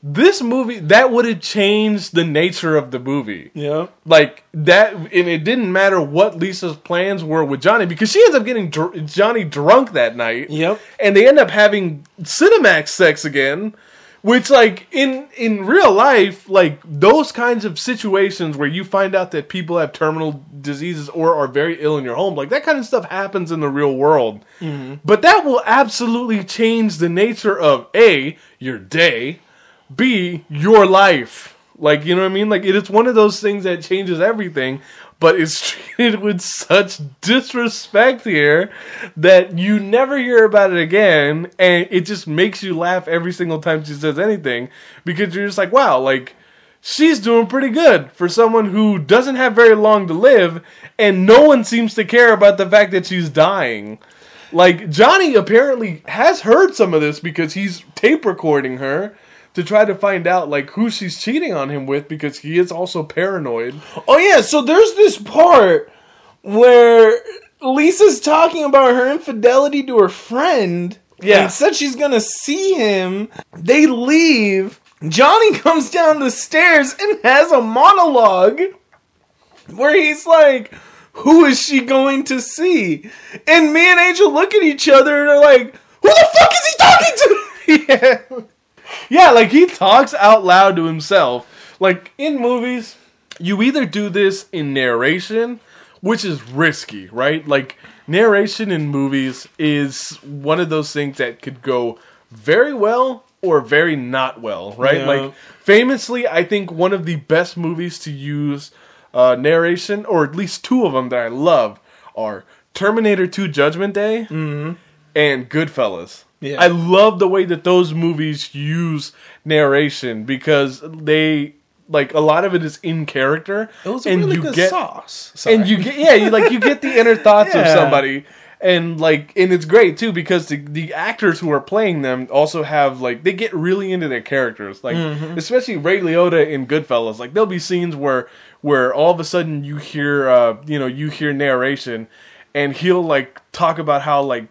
This movie, that would have changed the nature of the movie. Yeah. like that and it didn't matter what lisa's plans were with johnny because she ends up getting dr- johnny drunk that night Yep. and they end up having Skinemax sex again which like in in real life like those kinds of situations where you find out that people have terminal diseases or are very ill in your home like that kind of stuff happens in the real world. Mm-hmm. But that will absolutely change the nature of a your day b your life. Like you know what i mean? Like it is one of those things that changes everything but it's treated with such disrespect here that you never hear about it again and it just makes you laugh every single time she says anything because you're just like wow like she's doing pretty good for someone who doesn't have very long to live and no one seems to care about the fact that she's dying. Like Johnny apparently has heard some of this because he's tape recording her to try to find out like who she's cheating on him with because he is also paranoid. Oh yeah, so there's this part where Lisa's talking about her infidelity to her friend. Yeah. And said she's gonna see him. They leave. Johnny comes down the stairs and has a monologue where he's like, Who is she going to see? And me and Angel look at each other and are like, Who the fuck is he talking to? yeah. Yeah, like he talks out loud to himself. Like in movies, you either do this in narration, which is risky, right? Like narration in movies is one of those things that could go very well or very not well, right? Yeah. Like famously, I think one of the best movies to use uh, narration, or at least two of them that I love, are Terminator 2 Judgment Day and Goodfellas. Yeah. I love the way that those movies use narration because they like a lot of it is in character It was and really you good get sauce. and you get yeah you like you get the inner thoughts of somebody and like and it's great too because the, the actors who are playing them also have like they get really into their characters like Mm-hmm. especially Ray Liotta in Goodfellas like there'll be scenes where where all of a sudden you hear uh you know you hear narration and he'll like talk about how like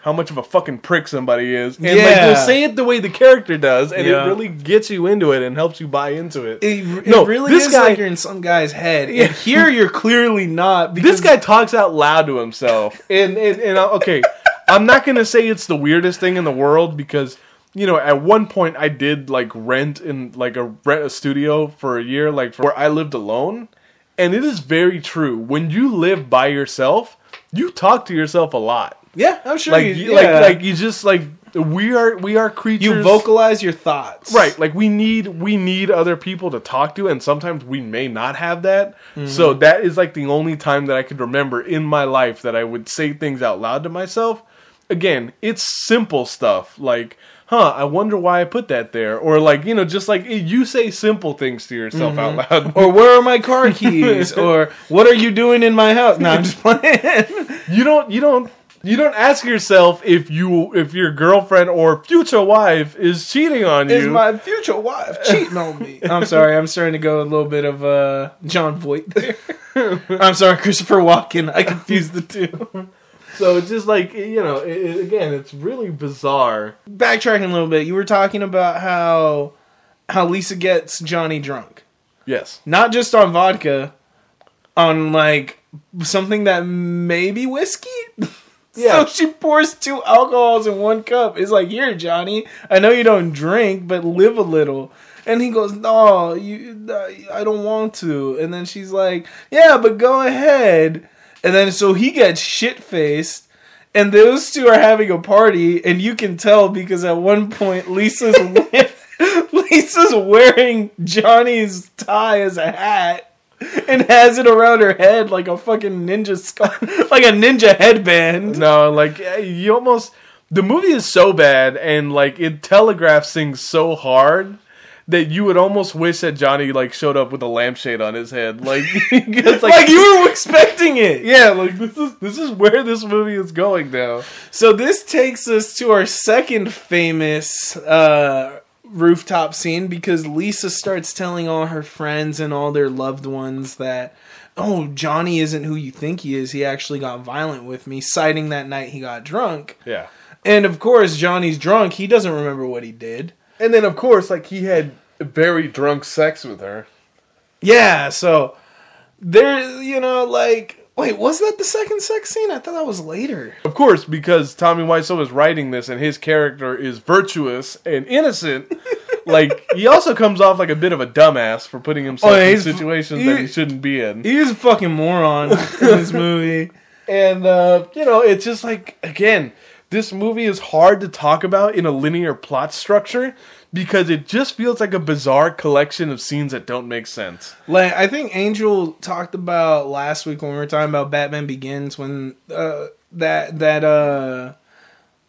how much of a fucking prick somebody is and like Yeah. he'll say it the way the character does and Yeah. it really gets you into it and helps you buy into it, It, it No, really this is guy- like you're in some guy's head. Yeah. And here you're clearly not. this guy talks out loud to himself and and, and uh, okay i'm not gonna say it's the weirdest thing in the world because you know at one point i did like rent in like a rent a studio for a year like for where i lived alone and it is very true when you live by yourself you talk to yourself a lot Yeah, I'm sure like you, you, yeah. like like you just like we are we are creatures you vocalize your thoughts. Right, like we need we need other people to talk to, and sometimes we may not have that. Mm-hmm. So that is like the only time that I could remember in my life that I would say things out loud to myself. Again, it's simple stuff like, "Huh, I wonder why I put that there," or like you know, just like you say simple things to yourself out loud. Mm-hmm. Or where are my car keys? or what are you doing in my house? No, I'm just playing. you don't you don't You don't ask yourself if you if your girlfriend or future wife is cheating on you. Is my future wife cheating on me? I'm sorry, I'm starting to go a little bit of uh, Jon Voight there. I'm sorry, Christopher Walken. I confused the two. so it's just like you know, it, it- again, it's really bizarre. Backtracking a little bit, you were talking about how how Lisa gets Johnny drunk, Yes. not just on vodka, on like something that may be whiskey. Yeah. So she pours two alcohols in one cup. It's like, here, Johnny. I know you don't drink, but live a little. And he goes, no, you, I don't want to. And then she's like, yeah, but go ahead. And then so he gets shit faced. And those two are having a party, and you can tell because at one point Lisa's Lisa's wearing Johnny's tie as a hat and has it around her head like a fucking ninja scarf, like a ninja headband. No, like eh, you almost the movie is so bad and like it telegraphs things so hard that you would almost wish that Johnny like showed up with a lampshade on his head, like like, Like you were expecting it. yeah, like this is this is where this movie is going now. So this takes us to our second famous uh, rooftop scene because Lisa starts telling all her friends and all their loved ones that, oh, Johnny isn't who you think he is. He actually got violent with me, citing that night he got drunk. Yeah, And of course, Johnny's drunk. He doesn't remember what he did. and then of course like he had very drunk sex with her. Yeah, so there, you know, like, wait, was that the second sex scene? I thought that was later. Of course, because Tommy Wiseau is writing this and his character is virtuous and innocent. like he also comes off like a bit of a dumbass for putting himself Oh, in situations that he- he shouldn't be in. He's a fucking moron in this movie. And uh, you know, it's just like again, this movie is hard to talk about in a linear plot structure because it just feels like a bizarre collection of scenes that don't make sense. Like I think Angel talked about last week when we were talking about Batman Begins when uh, that that uh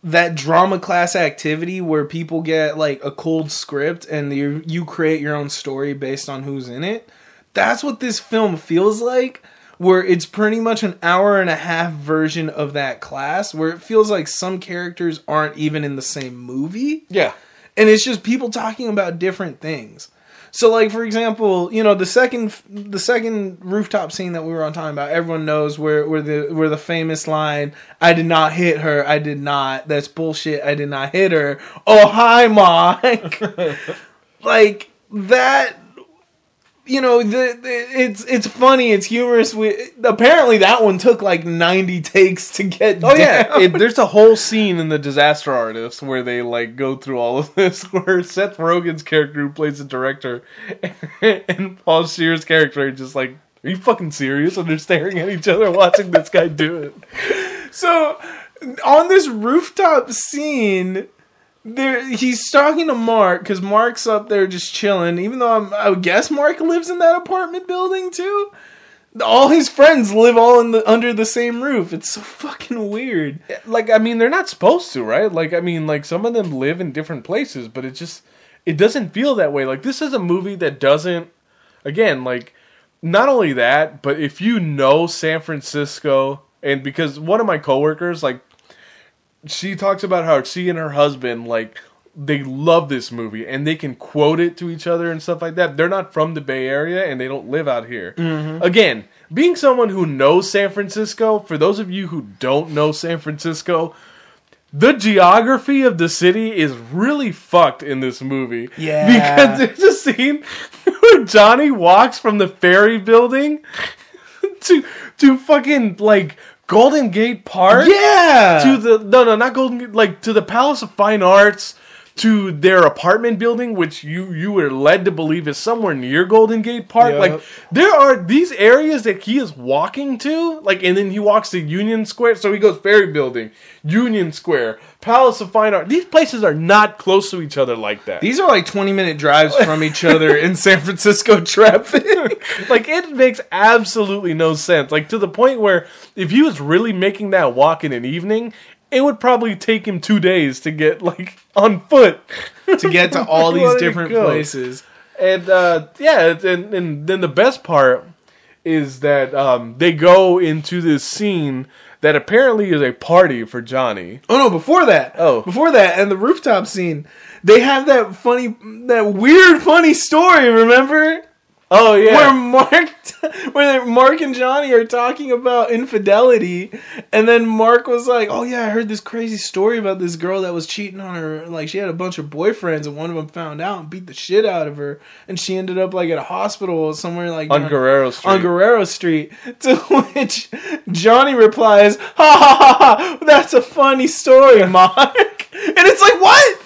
that drama class activity where people get like a cold script and you you create your own story based on who's in it. That's what this film feels like. Where it's pretty much an hour and a half version of that class, where it feels like some characters aren't even in the same movie Yeah. And it's just people talking about different things. So, like for example, you know the second the second rooftop scene that we were on talking about, everyone knows where where the where the famous line, "I did not hit her. I did not. That's bullshit. I did not hit her." Oh hi, Mike. like that. You know, the, the, it's it's funny, it's humorous. We, apparently, that one took like ninety takes to get. Oh yeah, it, there's a whole scene in the Disaster Artist where they like go through all of this. Where Seth Rogen's character, who plays the director, and Paul Scheer's character are just like, "Are you fucking serious?" And they're staring at each other watching this guy do it. So on this rooftop scene, there he's talking to Mark because Mark's up there just chilling. Even though I'm, I guess Mark lives in that apartment building too. All his friends live all in the under the same roof. It's so fucking weird. Like, I mean, they're not supposed to, right? Like, I mean, like some of them live in different places, but it just it doesn't feel that way. Like, this is a movie that doesn't. Again, like, not only that, but if you know San Francisco, and because one of my coworkers, like, she talks about how she and her husband like they love this movie and they can quote it to each other and stuff like that. They're not from the Bay Area and they don't live out here. Mm-hmm. Again, being someone who knows San Francisco, for those of you who don't know San Francisco, the geography of the city is really fucked in this movie. Yeah. Because there's a scene where Johnny walks from the ferry building to to fucking like Golden Gate Park Yeah. to the no no not Golden Gate, like to the Palace of Fine Arts to their apartment building, which you you were led to believe is somewhere near Golden Gate Park. Yep. Like there are these areas that he is walking to, like and then he walks to Union Square. So he goes Ferry Building, Union Square, Palace of Fine Art. These places are not close to each other like that. These are like 20 minute drives from each other in San Francisco traffic. like it makes absolutely no sense. Like to the point where if he was really making that walk in an evening, it would probably take him two days to get like on foot to get to all these different places. And uh, yeah, and, and then the best part is that um, they go into this scene that apparently is a party for Johnny. Oh no! Before that, Oh. before that, and the rooftop scene, they have that funny, that weird, funny story. Remember? Oh yeah, where Mark, where Mark and Johnny are talking about infidelity, and then Mark was like, "Oh yeah, I heard this crazy story about this girl that was cheating on her. Like she had a bunch of boyfriends, and one of them found out and beat the shit out of her, and she ended up like at a hospital somewhere like on Guerrero Street. on Guerrero Street. To which Johnny replies, "Ha ha ha ha! That's a funny story, Mark." and it's like, what?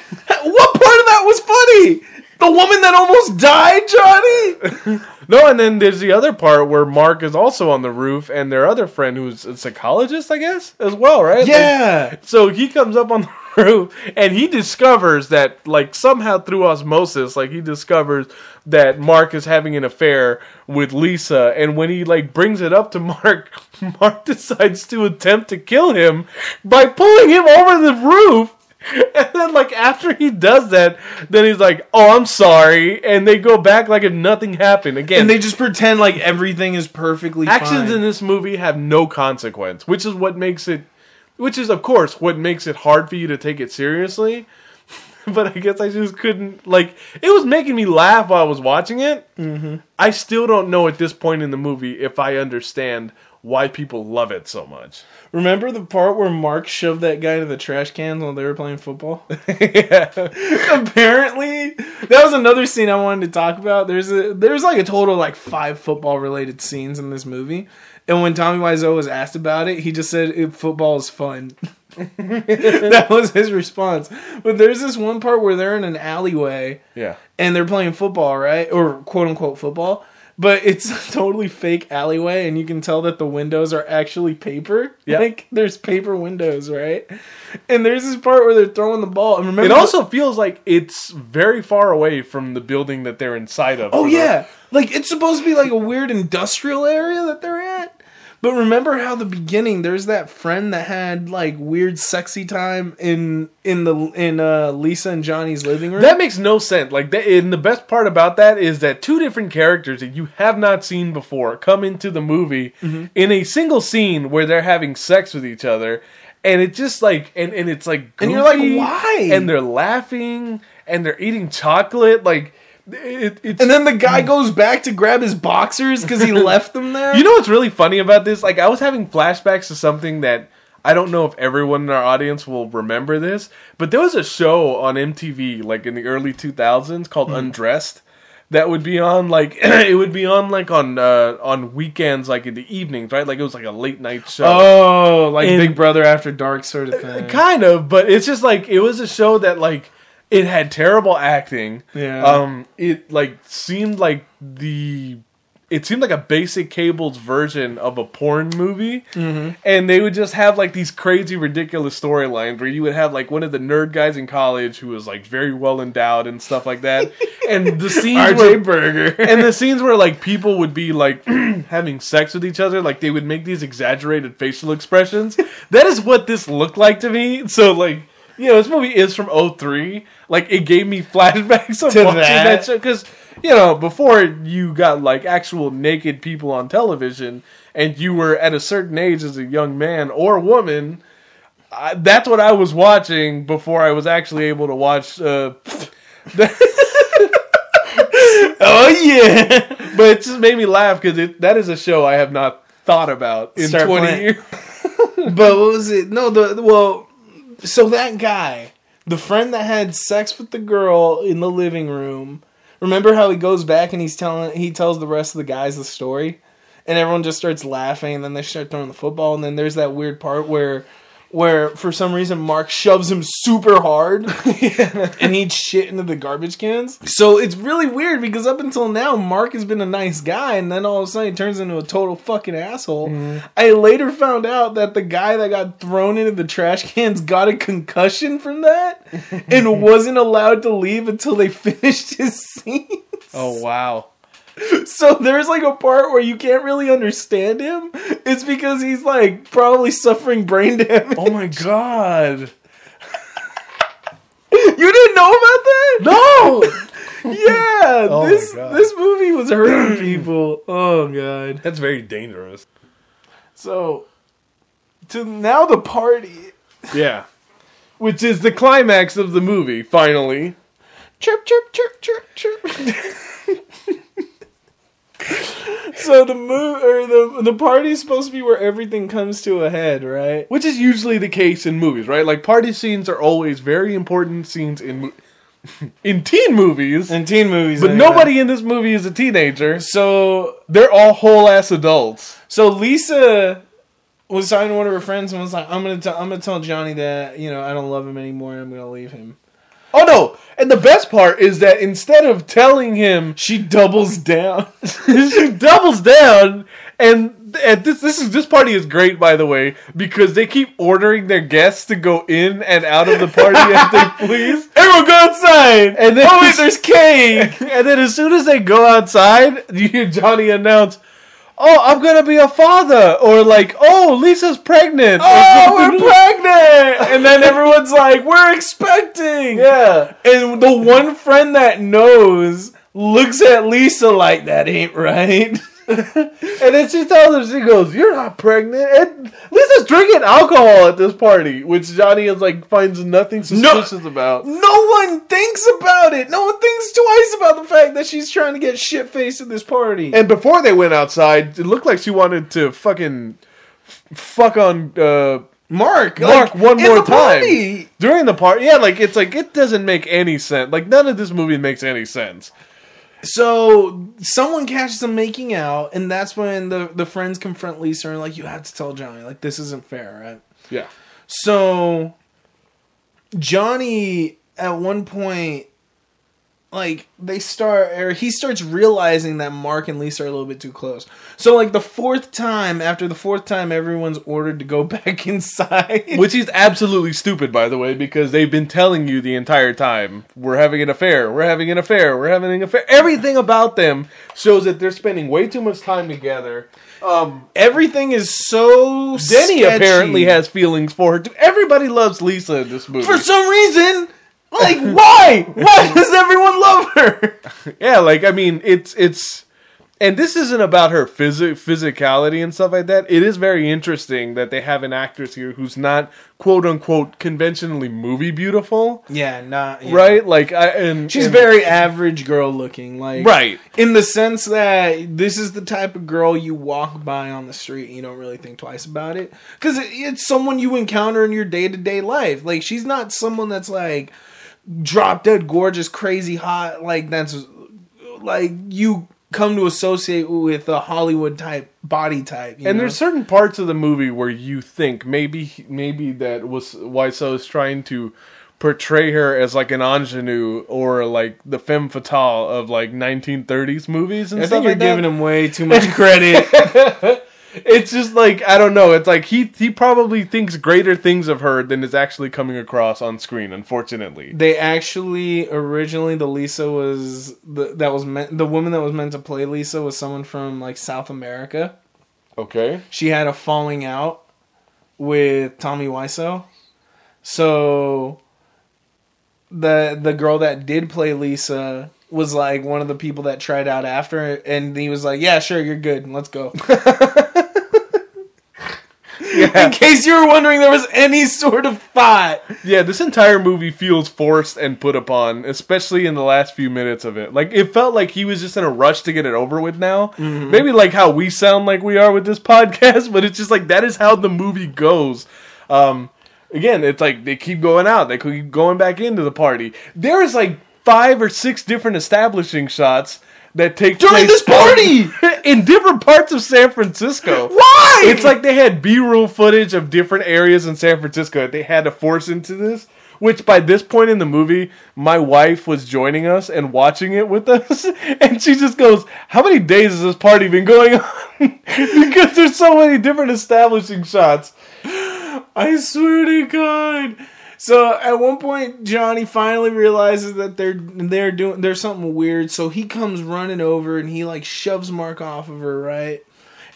What part of that was funny? The woman that almost died, Johnny. No, and then there's the other part where Mark is also on the roof, and their other friend, who's a psychologist, I guess, as well, right? Like, Yeah. so he comes up on the roof, and he discovers that, like, somehow through osmosis, like, he discovers that Mark is having an affair with Lisa, and when he, like, brings it up to Mark, Mark decides to attempt to kill him by pulling him over the roof. And then, like, after he does that, then he's like, oh, I'm sorry. And they go back like if nothing happened. Again, and they just pretend like everything is perfectly actions fine. in this movie have no consequence, which is what makes it, which is, of course, what makes it hard for you to take it seriously. but I guess I just couldn't, like, it was making me laugh while I was watching it. Mm-hmm. I still don't know at this point in the movie if I understand why people love it so much. Remember the part where Mark shoved that guy into the trash cans while they were playing football? yeah. Apparently, that was another scene I wanted to talk about. There's a there's like a total of like five football related scenes in this movie, and when Tommy Wiseau was asked about it, he just said "It- football is fun. that was his response. But there's this one part where they're in an alleyway Yeah. and they're playing football, right? Or quote unquote football. But it's a totally fake alleyway, and you can tell that the windows are actually paper. Yeah. Like there's paper windows, right? And there's this part where they're throwing the ball. And remember, It also feels like it's very far away from the building that they're inside of. Oh For the- yeah, like it's supposed to be like a weird industrial area that they're at. But remember how the beginning there's that friend that had like weird sexy time in in the in uh Lisa and Johnny's living room. That makes no sense. Like, that, and the best part about that is that two different characters that you have not seen before come into the movie Mm-hmm. in a single scene where they're having sex with each other, and it's just like, and, and it's like, And you're like, why? And they're laughing, and they're eating chocolate, like. It, and then the guy goes back to grab his boxers because he left them there. You know what's really funny about this? Like, I was having flashbacks to something that I don't know if everyone in our audience will remember this, but there was a show on MTV, like in the early 2000s, called Undressed. That would be on like it would be on like on uh, on weekends, like in the evenings, right? Like it was like a late night show. oh, like And- Big Brother After Dark sort of thing. kind of but it's just like it was a show that like it had terrible acting Yeah. um it like seemed like the it seemed like a basic cables version of a porn movie Mm-hmm. and they would just have like these crazy ridiculous storylines where you would have like one of the nerd guys in college who was like very well endowed and stuff like that and the scenes RJ were Berger. and the scenes where like people would be like having sex with each other, like they would make these exaggerated facial expressions. that is what this looked like to me. So like, you know, this movie is from 03. Like it gave me flashbacks of To watching that? that, show because you know before you got like actual naked people on television, and you were at a certain age as a young man or woman. I, that's what I was watching before I was actually able to watch. Uh, oh yeah. But it just made me laugh because that is a show I have not thought about in Start 20 playing. years. But what was it? No, the well, so that guy, the friend that had sex with the girl in the living room. Remember how he goes back and he's telling he tells the rest of the guys the story, and everyone just starts laughing, and then they start throwing the football, and then there's that weird part where. Where for some reason Mark shoves him super hard and eats shit into the garbage cans. So it's really weird because up until now Mark has been a nice guy and then all of a sudden he turns into a total fucking asshole. Mm-hmm. I later found out that the guy that got thrown into the trash cans got a concussion from that and wasn't allowed to leave until they finished his scene. Oh, wow. So there's like a part where you can't really understand him. It's because he's like probably suffering brain damage. Oh my god. You didn't know about that? No! yeah, Oh this this movie was hurting people. Oh god. That's very dangerous. So to now the party. Yeah. Which is the climax of the movie, finally. Chirp chirp chirp chirp chirp. so the move or the the party is supposed to be where everything comes to a head, right? Which is usually the case in movies, right? Like party scenes are always very important scenes in mo- in teen movies. In teen movies, but anyway. nobody in this movie is a teenager. So They're all whole ass adults. so Lisa was talking to one of her friends and was like, "I'm gonna tell I'm gonna tell Johnny that you know I don't love him anymore. And I'm gonna leave him." Oh no! And the best part is that instead of telling him, She doubles down. she doubles down. And at this, this is this party is great, by the way, because they keep ordering their guests to go in and out of the party as they please. Everyone go outside. And then, oh wait, there's cake. and then as soon as they go outside, you hear Johnny announce, "Oh, I'm gonna be a father," or like, "Oh, Lisa's pregnant." oh, we're pregnant. And then everyone's like, "We're expecting." yeah. And the one friend that knows looks at Lisa like that ain't right. And then she tells him, she goes, "You're not pregnant." And Lisa's drinking alcohol at this party, which Johnny is like finds nothing suspicious about. No one thinks about it. No one thinks twice about the fact that she's trying to get shit faced at this party. And before they went outside, it looked like she wanted to fucking fuck on uh, Mark, Mark like, one more time party. during the party. Yeah, like it's like it doesn't make any sense. Like none of this movie makes any sense. So someone catches them making out, and that's when the the friends confront Lisa and like, you have to tell Johnny, like this isn't fair, right? Yeah. So Johnny at one point like they start or he starts realizing that Mark and Lisa are a little bit too close. So like the fourth time after the fourth time everyone's ordered to go back inside. Which is absolutely stupid, by the way, because they've been telling you the entire time we're having an affair, we're having an affair, we're having an affair. Everything about them shows that they're spending way too much time together. Um, Everything is so Denny sketchy. apparently has feelings for her too. Everybody loves Lisa in this movie. for some reason like why? Why does everyone love her? yeah, like I mean, it's it's, and this isn't about her physi- physicality and stuff like that. It is very interesting that they have an actress here who's not quote unquote conventionally movie beautiful, Yeah, not yeah. right? Like I and She's and- very average girl looking, like Right. in the sense that this is the type of girl you walk by on the street and you don't really think twice about it because it's someone you encounter in your day to day life. Like she's not someone that's like drop dead gorgeous, crazy hot. Like that's like you come to associate with a Hollywood type body type. you And know? there's certain parts of the movie where you think maybe maybe that was why so is trying to portray her as like an ingenue or like the femme fatale of like 1930s movies and I stuff think you're like that. giving him way too much credit. it's just like I don't know. It's like he he probably thinks greater things of her than is actually coming across on screen. Unfortunately, They actually originally the Lisa was the that was meant the woman that was meant to play Lisa was someone from like South America. okay. She had a falling out with Tommy Wiseau, so the the girl that did play Lisa was like one of the people that tried out after and he was like, "Yeah, sure, you're good. Let's go." In case you were wondering, there was any sort of thought. Yeah, this entire movie feels forced and put upon, especially in the last few minutes of it. Like it felt like he was just in a rush to get it over with now. Maybe like how we sound like we are with this podcast, but it's just like that is how the movie goes. Um again, it's like they keep going out, they keep going back into the party. There is like five or six different establishing shots that take During this party! in different parts of San Francisco. Why? It's like they had B-roll footage of different areas in San Francisco that they had to force into this. Which by this point in the movie, my wife was joining us and watching it with us, and she just goes, "How many days has this party been going on?" because there's so many different establishing shots. I swear to God. So at one point, Johnny finally realizes that they're they're doing there's something weird. So he comes running over and he like shoves Mark off of her, right?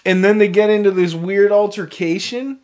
And then they get into this weird altercation.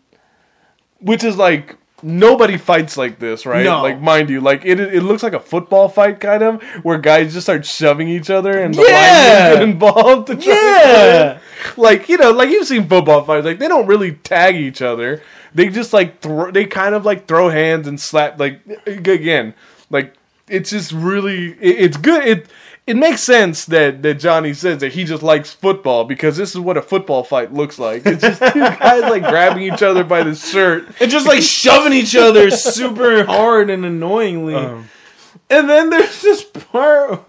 Which is like nobody fights like this, right? No. Like, mind you, like it it looks like a football fight kind of where guys just start shoving each other and the Yeah. get involved. To try to Yeah. like you know, like you've seen football fights, like they don't really tag each other. They just like throw, they kind of like throw hands and slap. Like again, like it's just really it, it's good. It it makes sense that that Johnny says that he just likes football because this is what a football fight looks like. It's just two guys like grabbing each other by the shirt. And just like shoving each other super hard and annoyingly. Um, and then there's this part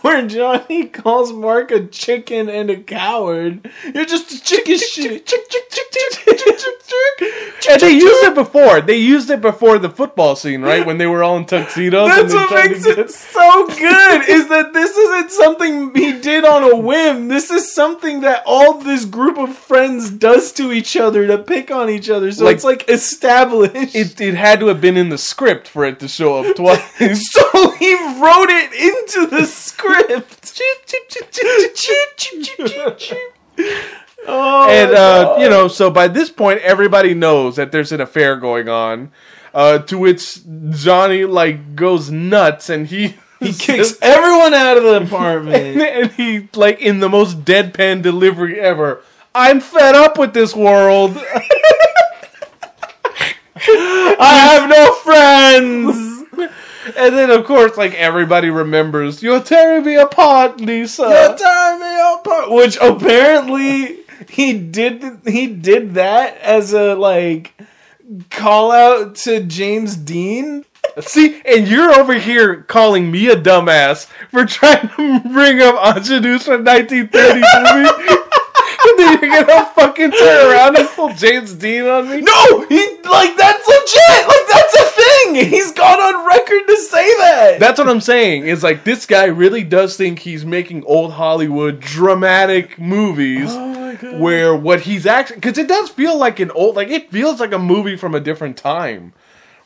where Johnny calls Mark a chicken and a coward. You're just a chicken shit. and they used it before. They used it before the football scene, right? When they were all in tuxedos. and That's what makes it so good. Is that this isn't something he did on a whim. This is something that all this group of friends does to each other to pick on each other. So Like- it's like established. It, it had to have been in the script for it to show up twice. so he wrote it into the script. oh, and uh, you know, so by this point, everybody knows that there's an affair going on. Uh, to which Johnny like goes nuts, and he he kicks everyone out of the apartment. and he like in the most deadpan delivery ever. I'm fed up with this world. I have no friends. And then, of course, like everybody remembers, you're tearing me apart, Lisa. You're tearing me apart. Which apparently he did. He did that as a like call out to James Dean. See, and you're over here calling me a dumbass for trying to bring up ingenues from 1930 movie. you're gonna fucking turn around and pull James Dean on me? No, he like that's legit. Like that's a thing. He's gone on record to say that. That's what I'm saying. Is like this guy really does think he's making old Hollywood dramatic movies. oh where what he's actually because it does feel like an old like it feels like a movie from a different time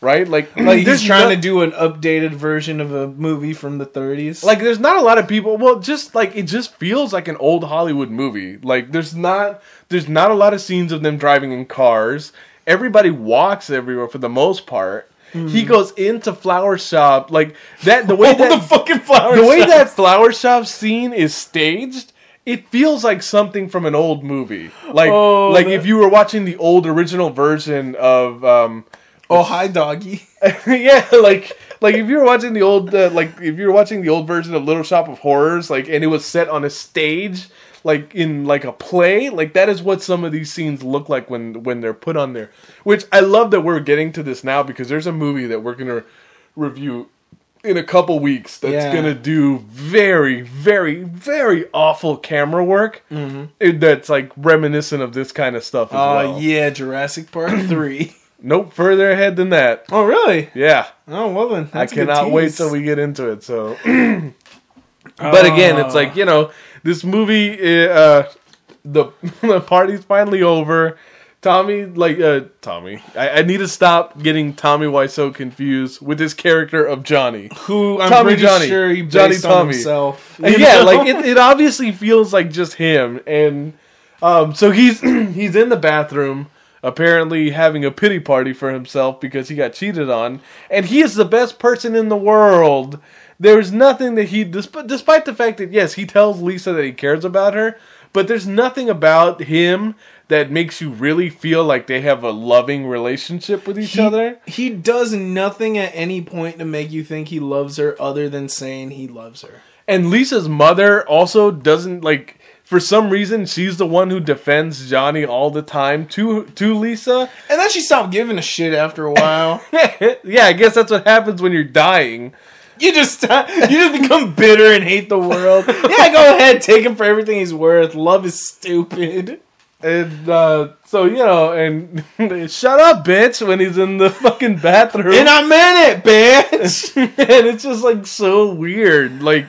right? Like Like he's trying no- to do an updated version of a movie from the 30s. like there's not a lot of people well just like it just feels like an old hollywood movie. Like there's not there's not a lot of scenes of them driving in cars. Everybody walks everywhere for the most part. He goes into flower shop like that the way that the fucking flower the way that flower shop scene is staged it feels like something from an old movie. Like Oh, like if you were watching the old original version of um Oh hi doggy. yeah like like if you were watching the old uh, like if you were watching the old version of little shop of horrors like and it was set on a stage like in like a play like that is what some of these scenes look like when when they're put on there which i love that we're getting to this now because there's a movie that we're gonna review in a couple weeks that's Yeah. gonna do very very very awful camera work mm-hmm. that's like reminiscent of this kind of stuff as Oh well yeah, Jurassic Park 3. nope further ahead than that oh really? yeah Oh well then. I That's a good cannot wait till we get into it. So, but again, it's like you know, this movie, uh, the the party's finally over. Tommy, like uh, Tommy, I, I need to stop getting Tommy Wiseau confused with his character of Johnny. who I'm Tommy pretty Johnny. sure he based Johnny Tommy. himself. And yeah, know? like it, it obviously feels like just him. And um, so he's he's in the bathroom, apparently having a pity party for himself because he got cheated on, and he is the best person in the world. There's nothing that he, despite, despite the fact that yes, he tells Lisa that he cares about her, but there's nothing about him that makes you really feel like they have a loving relationship with each he, other. he does nothing at any point to make you think he loves her other than saying he loves her. And Lisa's mother also doesn't like for some reason she's the one who defends Johnny all the time to to Lisa. And then she stopped giving a shit after a while. yeah, I guess that's what happens when you're dying. you just you just become bitter and hate the world. Yeah, go ahead, take him for everything he's worth. Love is stupid. And uh so you know, and shut up, bitch, when he's in the fucking bathroom. And I meant it, bitch. and it's just like so weird. Like,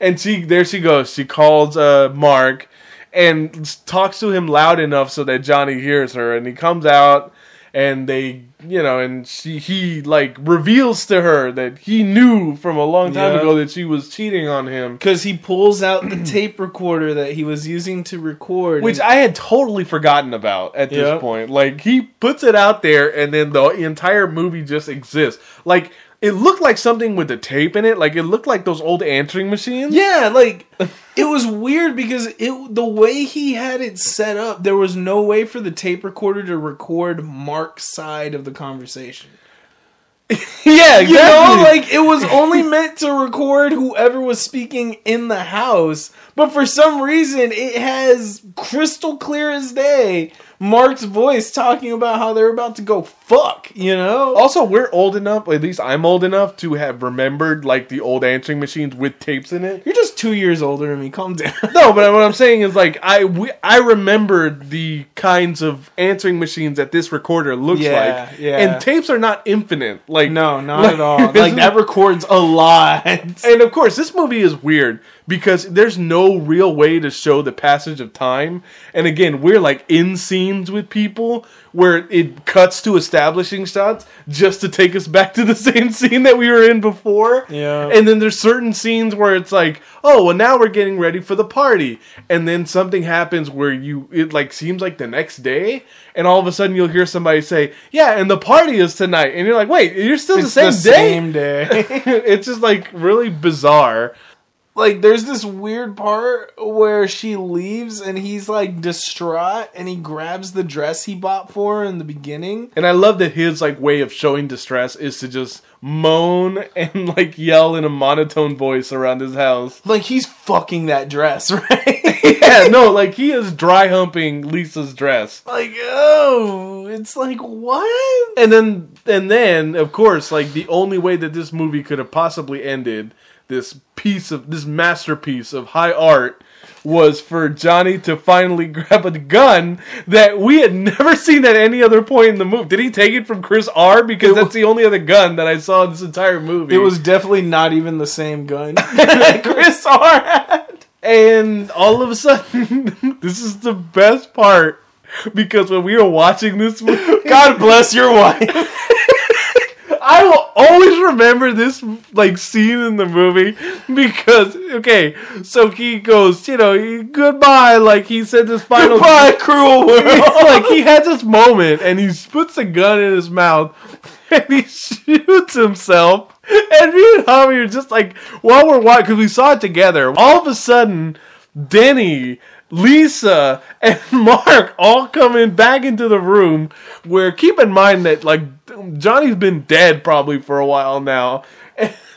and she there she goes. She calls uh Mark and talks to him loud enough so that Johnny hears her, and he comes out. and they you know and she he like reveals to her that he knew from a long time Yeah. ago that she was cheating on him Because he pulls out the tape recorder that he was using to record. which and- I had totally forgotten about at this point. Like he puts it out there, and then the entire movie just exists. Like it looked like something with the tape in it. Like it looked like those old answering machines. Yeah, like it was weird because it the way he had it set up, there was no way for the tape recorder to record Mark's side of the conversation. yeah, You know, like it was only meant to record whoever was speaking in the house, but for some reason it has crystal clear as day Mark's voice talking about how they're about to go fuck, you know? Also, we're old enough. At least I'm old enough to have remembered like the old answering machines with tapes in it. You're just 2 years older than me. Calm down. No, but what I'm saying is like I we, I remembered the kinds of answering machines that this recorder looks Yeah, like. yeah. And tapes are not infinite. Like No, not like- at all. Like that records a lot. And of course, this movie is weird because there's no real way to show the passage of time. And again, we're like in scenes with people where it cuts to establishing shots just to take us back to the same scene that we were in before. Yeah. And then there's certain scenes where it's like, oh, well, now we're getting ready for the party. And then something happens where you, it like seems like the next day. And all of a sudden you'll hear somebody say, yeah, and the party is tonight. And you're like, wait, you're still It's the same day? same day. it's just like really bizarre. Like there's this weird part where she leaves and he's like distraught and he grabs the dress he bought for her in the beginning. And I love that his like way of showing distress is to just moan and like yell in a monotone voice around his house. Like he's fucking that dress, right? Yeah, no, like he is dry humping Lisa's dress. like oh, it's like what? And then and then of course, like the only way that this movie could have possibly ended this piece of this masterpiece of high art was for Johnny to finally grab a gun that we had never seen at any other point in the movie. Did he take it from Chris R? Because that's the only other gun that I saw in this entire movie. It was definitely not even the same gun that Chris R had. and all of a sudden, this is the best part because when we were watching this movie, God bless your wife. I will always remember this like scene in the movie because okay, so he goes, you know, he- goodbye, like he said this final Goodbye, cruel world. like he had this moment and he puts a gun in his mouth and he shoots himself. And me and Javi are just like, while we're watching, because we saw it together, all of a sudden, Denny, Lisa, and Mark all coming back into the room. Where keep in mind that like Johnny's been dead probably for a while now. And,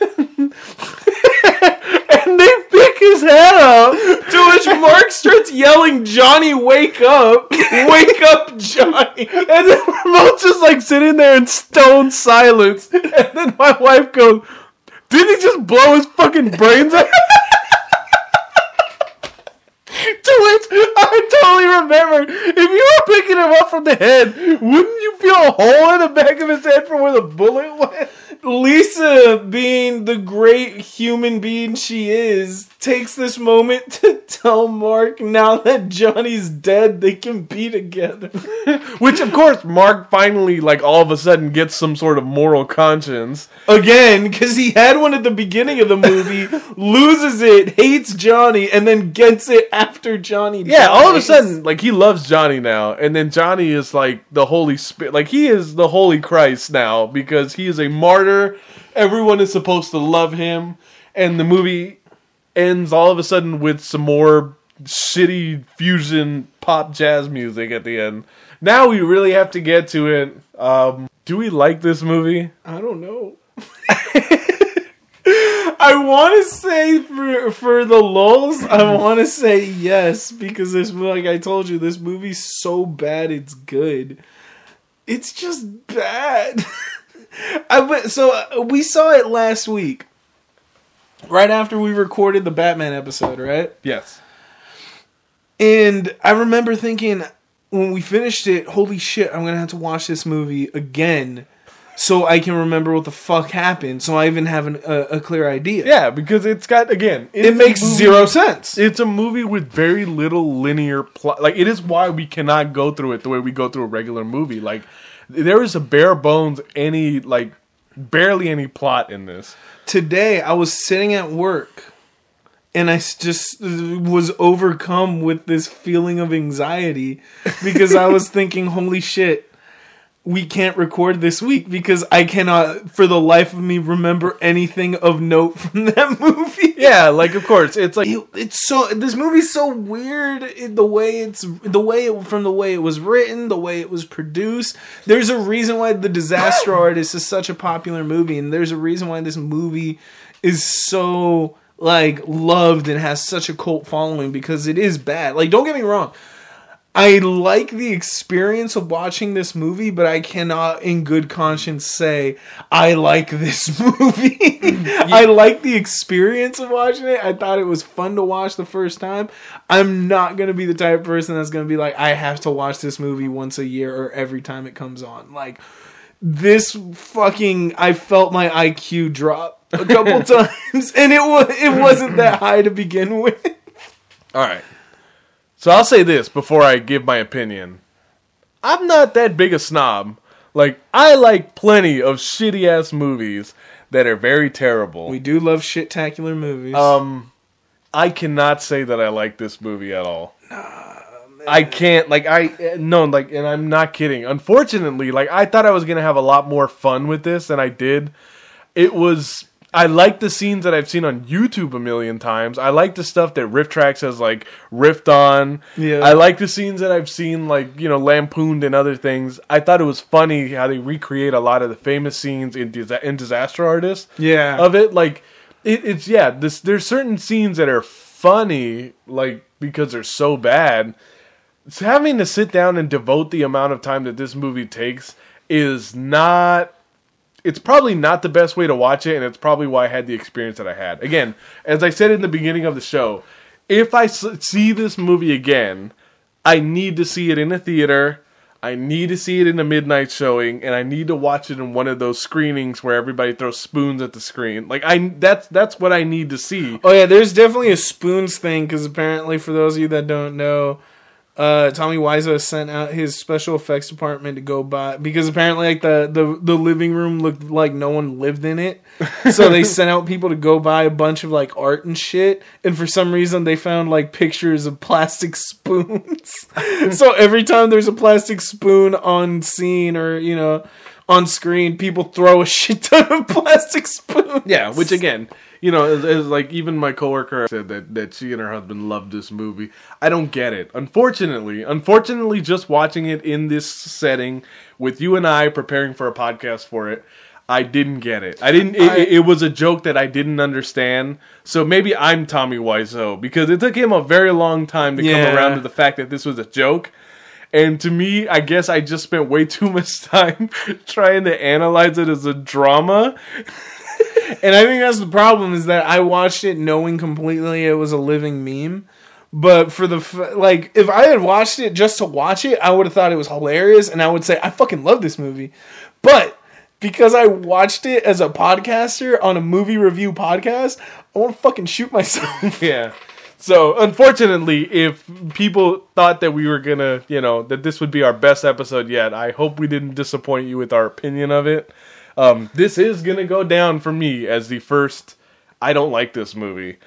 they pick his head up. To which Mark starts yelling, Johnny, wake up! Wake up, Johnny! And then we're both just like sitting there in stone silence. And then my wife goes, Didn't he just blow his fucking brains out? to which I totally remember if you were picking him up from the head, wouldn't you feel a hole in the back of his head from where the bullet went? Lisa, being the great human being she is, takes this moment to tell Mark now that Johnny's dead, they can be together. Which, of course, Mark finally, like, all of a sudden gets some sort of moral conscience. Again, because he had one at the beginning of the movie, loses it, hates Johnny, and then gets it after Johnny Yeah, all of a sudden, like he loves Johnny now, and then Johnny is like the Holy Spirit, like he is the Holy Christ now because he is a martyr. Everyone is supposed to love him, and the movie ends all of a sudden with some more shitty fusion pop jazz music at the end. Now we really have to get to it. Um, do we like this movie? I don't know. I want to say for for the lulls, I want to say yes because this like I told you, this movie's so bad it's good. It's just bad. I went, so uh, we saw it last week, right after we recorded the Batman episode, right? Yes. And I remember thinking when we finished it, holy shit, I'm gonna have to watch this movie again so I can remember what the fuck happened. So I even have an, a, a clear idea. Yeah, because it's got again. it it's a makes movie- zero sense. It's a movie with very little linear plot. Like it is why we cannot go through it the way we go through a regular movie. Like there is a bare bones any like barely any plot in this. Today I was sitting at work, and I just was overcome with this feeling of anxiety because I was thinking, "Holy shit." We can't record this week because I cannot, for the life of me, remember anything of note from that movie. Yeah, like of course. It's like it- it's so this movie's so weird in the way it's the way it, from the way it was written the way it was produced. There's a reason why the disaster artist is such a popular movie and there's a reason why this movie is so like loved and has such a cult following because it is bad. Like don't get me wrong I like the experience of watching this movie, but I cannot, in good conscience, say I like this movie. Mm-hmm. I like the experience of watching it. I thought it was fun to watch the first time. I'm not gonna be the type of person that's gonna be like, I have to watch this movie once a year or every time it comes on. Like this fucking, I felt my IQ drop a couple times, and it was it wasn't that high to begin with. All right. So I'll say this before I give my opinion. I'm not that big a snob. Like I like plenty of shitty ass movies that are very terrible. We do love shit-tacular movies. Um, I cannot say that I like this movie at all. Nah. I can't like I no like and I'm not kidding. Unfortunately, like I thought I was gonna have a lot more fun with this than I did. It was I like the scenes that I've seen on YouTube a million times. I like the stuff that RiffTrax has like riffed on. Yeah. I like the scenes that I've seen like you know lampooned and other things. I thought it was funny how they recreate a lot of the famous scenes in, Disa- in Disaster Artist yeah. of it like it, it's yeah this there's certain scenes that are funny like because they're so bad so having to sit down and devote the amount of time that this movie takes is not it's probably not the best way to watch it and it's probably why i had the experience that i had again as i said in the beginning of the show if I see this movie again i need to see it in a theater I need to see it in a midnight showing, and I need to watch it in one of those screenings where everybody throws spoons at the screen. Like I, that's that's what I need to see. Oh yeah, there's definitely a spoons thing because apparently, for those of you that don't know, uh, Tommy Wiseau sent out his special effects department to go buy because apparently, like the the the living room looked like no one lived in it, so they sent out people to go buy a bunch of like art and shit. And for some reason, they found like pictures of plastic spoons. so every time there's a plastic spoon on scene or you know on screen, people throw a shit ton of plastic spoons. Yeah, which again, you know, is, is like even my coworker said that that she and her husband loved this movie. I don't get it. Unfortunately, unfortunately, just watching it in this setting with you and I preparing for a podcast for it. I didn't get it. I didn't. It, I- it was a joke that I didn't understand. So maybe I'm Tommy Wiseau because it took him a very long time to Yeah. come around to the fact that this was a joke. And to me, I guess I just spent way too much time trying to analyze it as a drama. And I think that's the problem is that I watched it knowing completely it was a living meme. But for the f- like, if I had watched it just to watch it, I would have thought it was hilarious, and I would say I fucking love this movie. But because I watched it as a podcaster on a movie review podcast, I want to fucking shoot myself. yeah. So unfortunately, if people thought that we were gonna, you know, that this would be our best episode yet, I hope we didn't disappoint you with our opinion of it. Um, this is gonna go down for me as the first. I don't like this movie,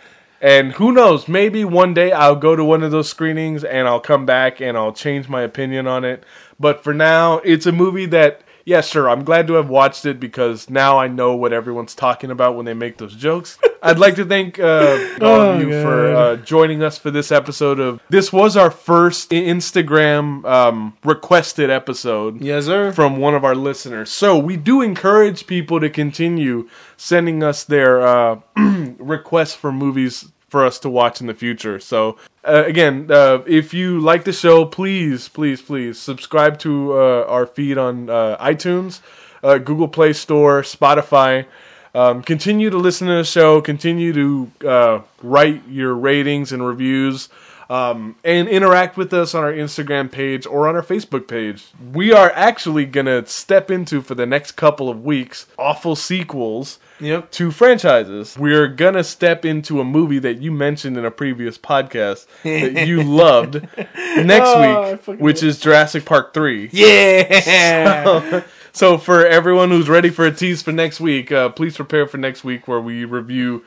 and who knows? Maybe one day I'll go to one of those screenings and I'll come back and I'll change my opinion on it. But for now, it's a movie that. Yeah, sure. I'm glad to have watched it because now I know what everyone's talking about when they make those jokes. I'd like to thank uh, all of Oh, you God. for uh, joining us for this episode of. This was our first Instagram um, requested episode yes, sir. from one of our listeners. So we do encourage people to continue sending us their uh, requests for movies for us to watch in the future. So uh, again, uh, if you like the show, please, please, please subscribe to uh, our feed on uh, iTunes, uh, Google Play Store, Spotify. Um, continue to listen to the show. Continue to uh, write your ratings and reviews. um, and interact with us on our Instagram page or on our Facebook page. We are actually to step into, for the next couple of weeks, awful sequels Yep. two franchises. We're going to step into a movie that you mentioned in a previous podcast that you loved next Oh, week, which is Jurassic Park 3. Yeah. So for everyone who's ready for a tease for next week, uh, please prepare for next week where we review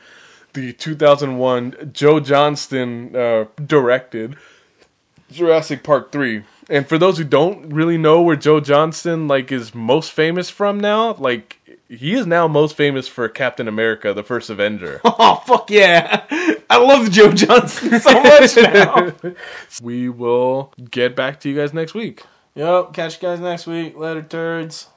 the 2001 Joe Johnston uh, directed Jurassic Park 3. And for those who don't really know where Joe Johnston like is most famous from now, like he is now most famous for Captain America: The First Avenger. oh fuck yeah! I love Joe Johnston so much now. we will get back to you guys next week. yep. Catch you guys next week. Later, turds.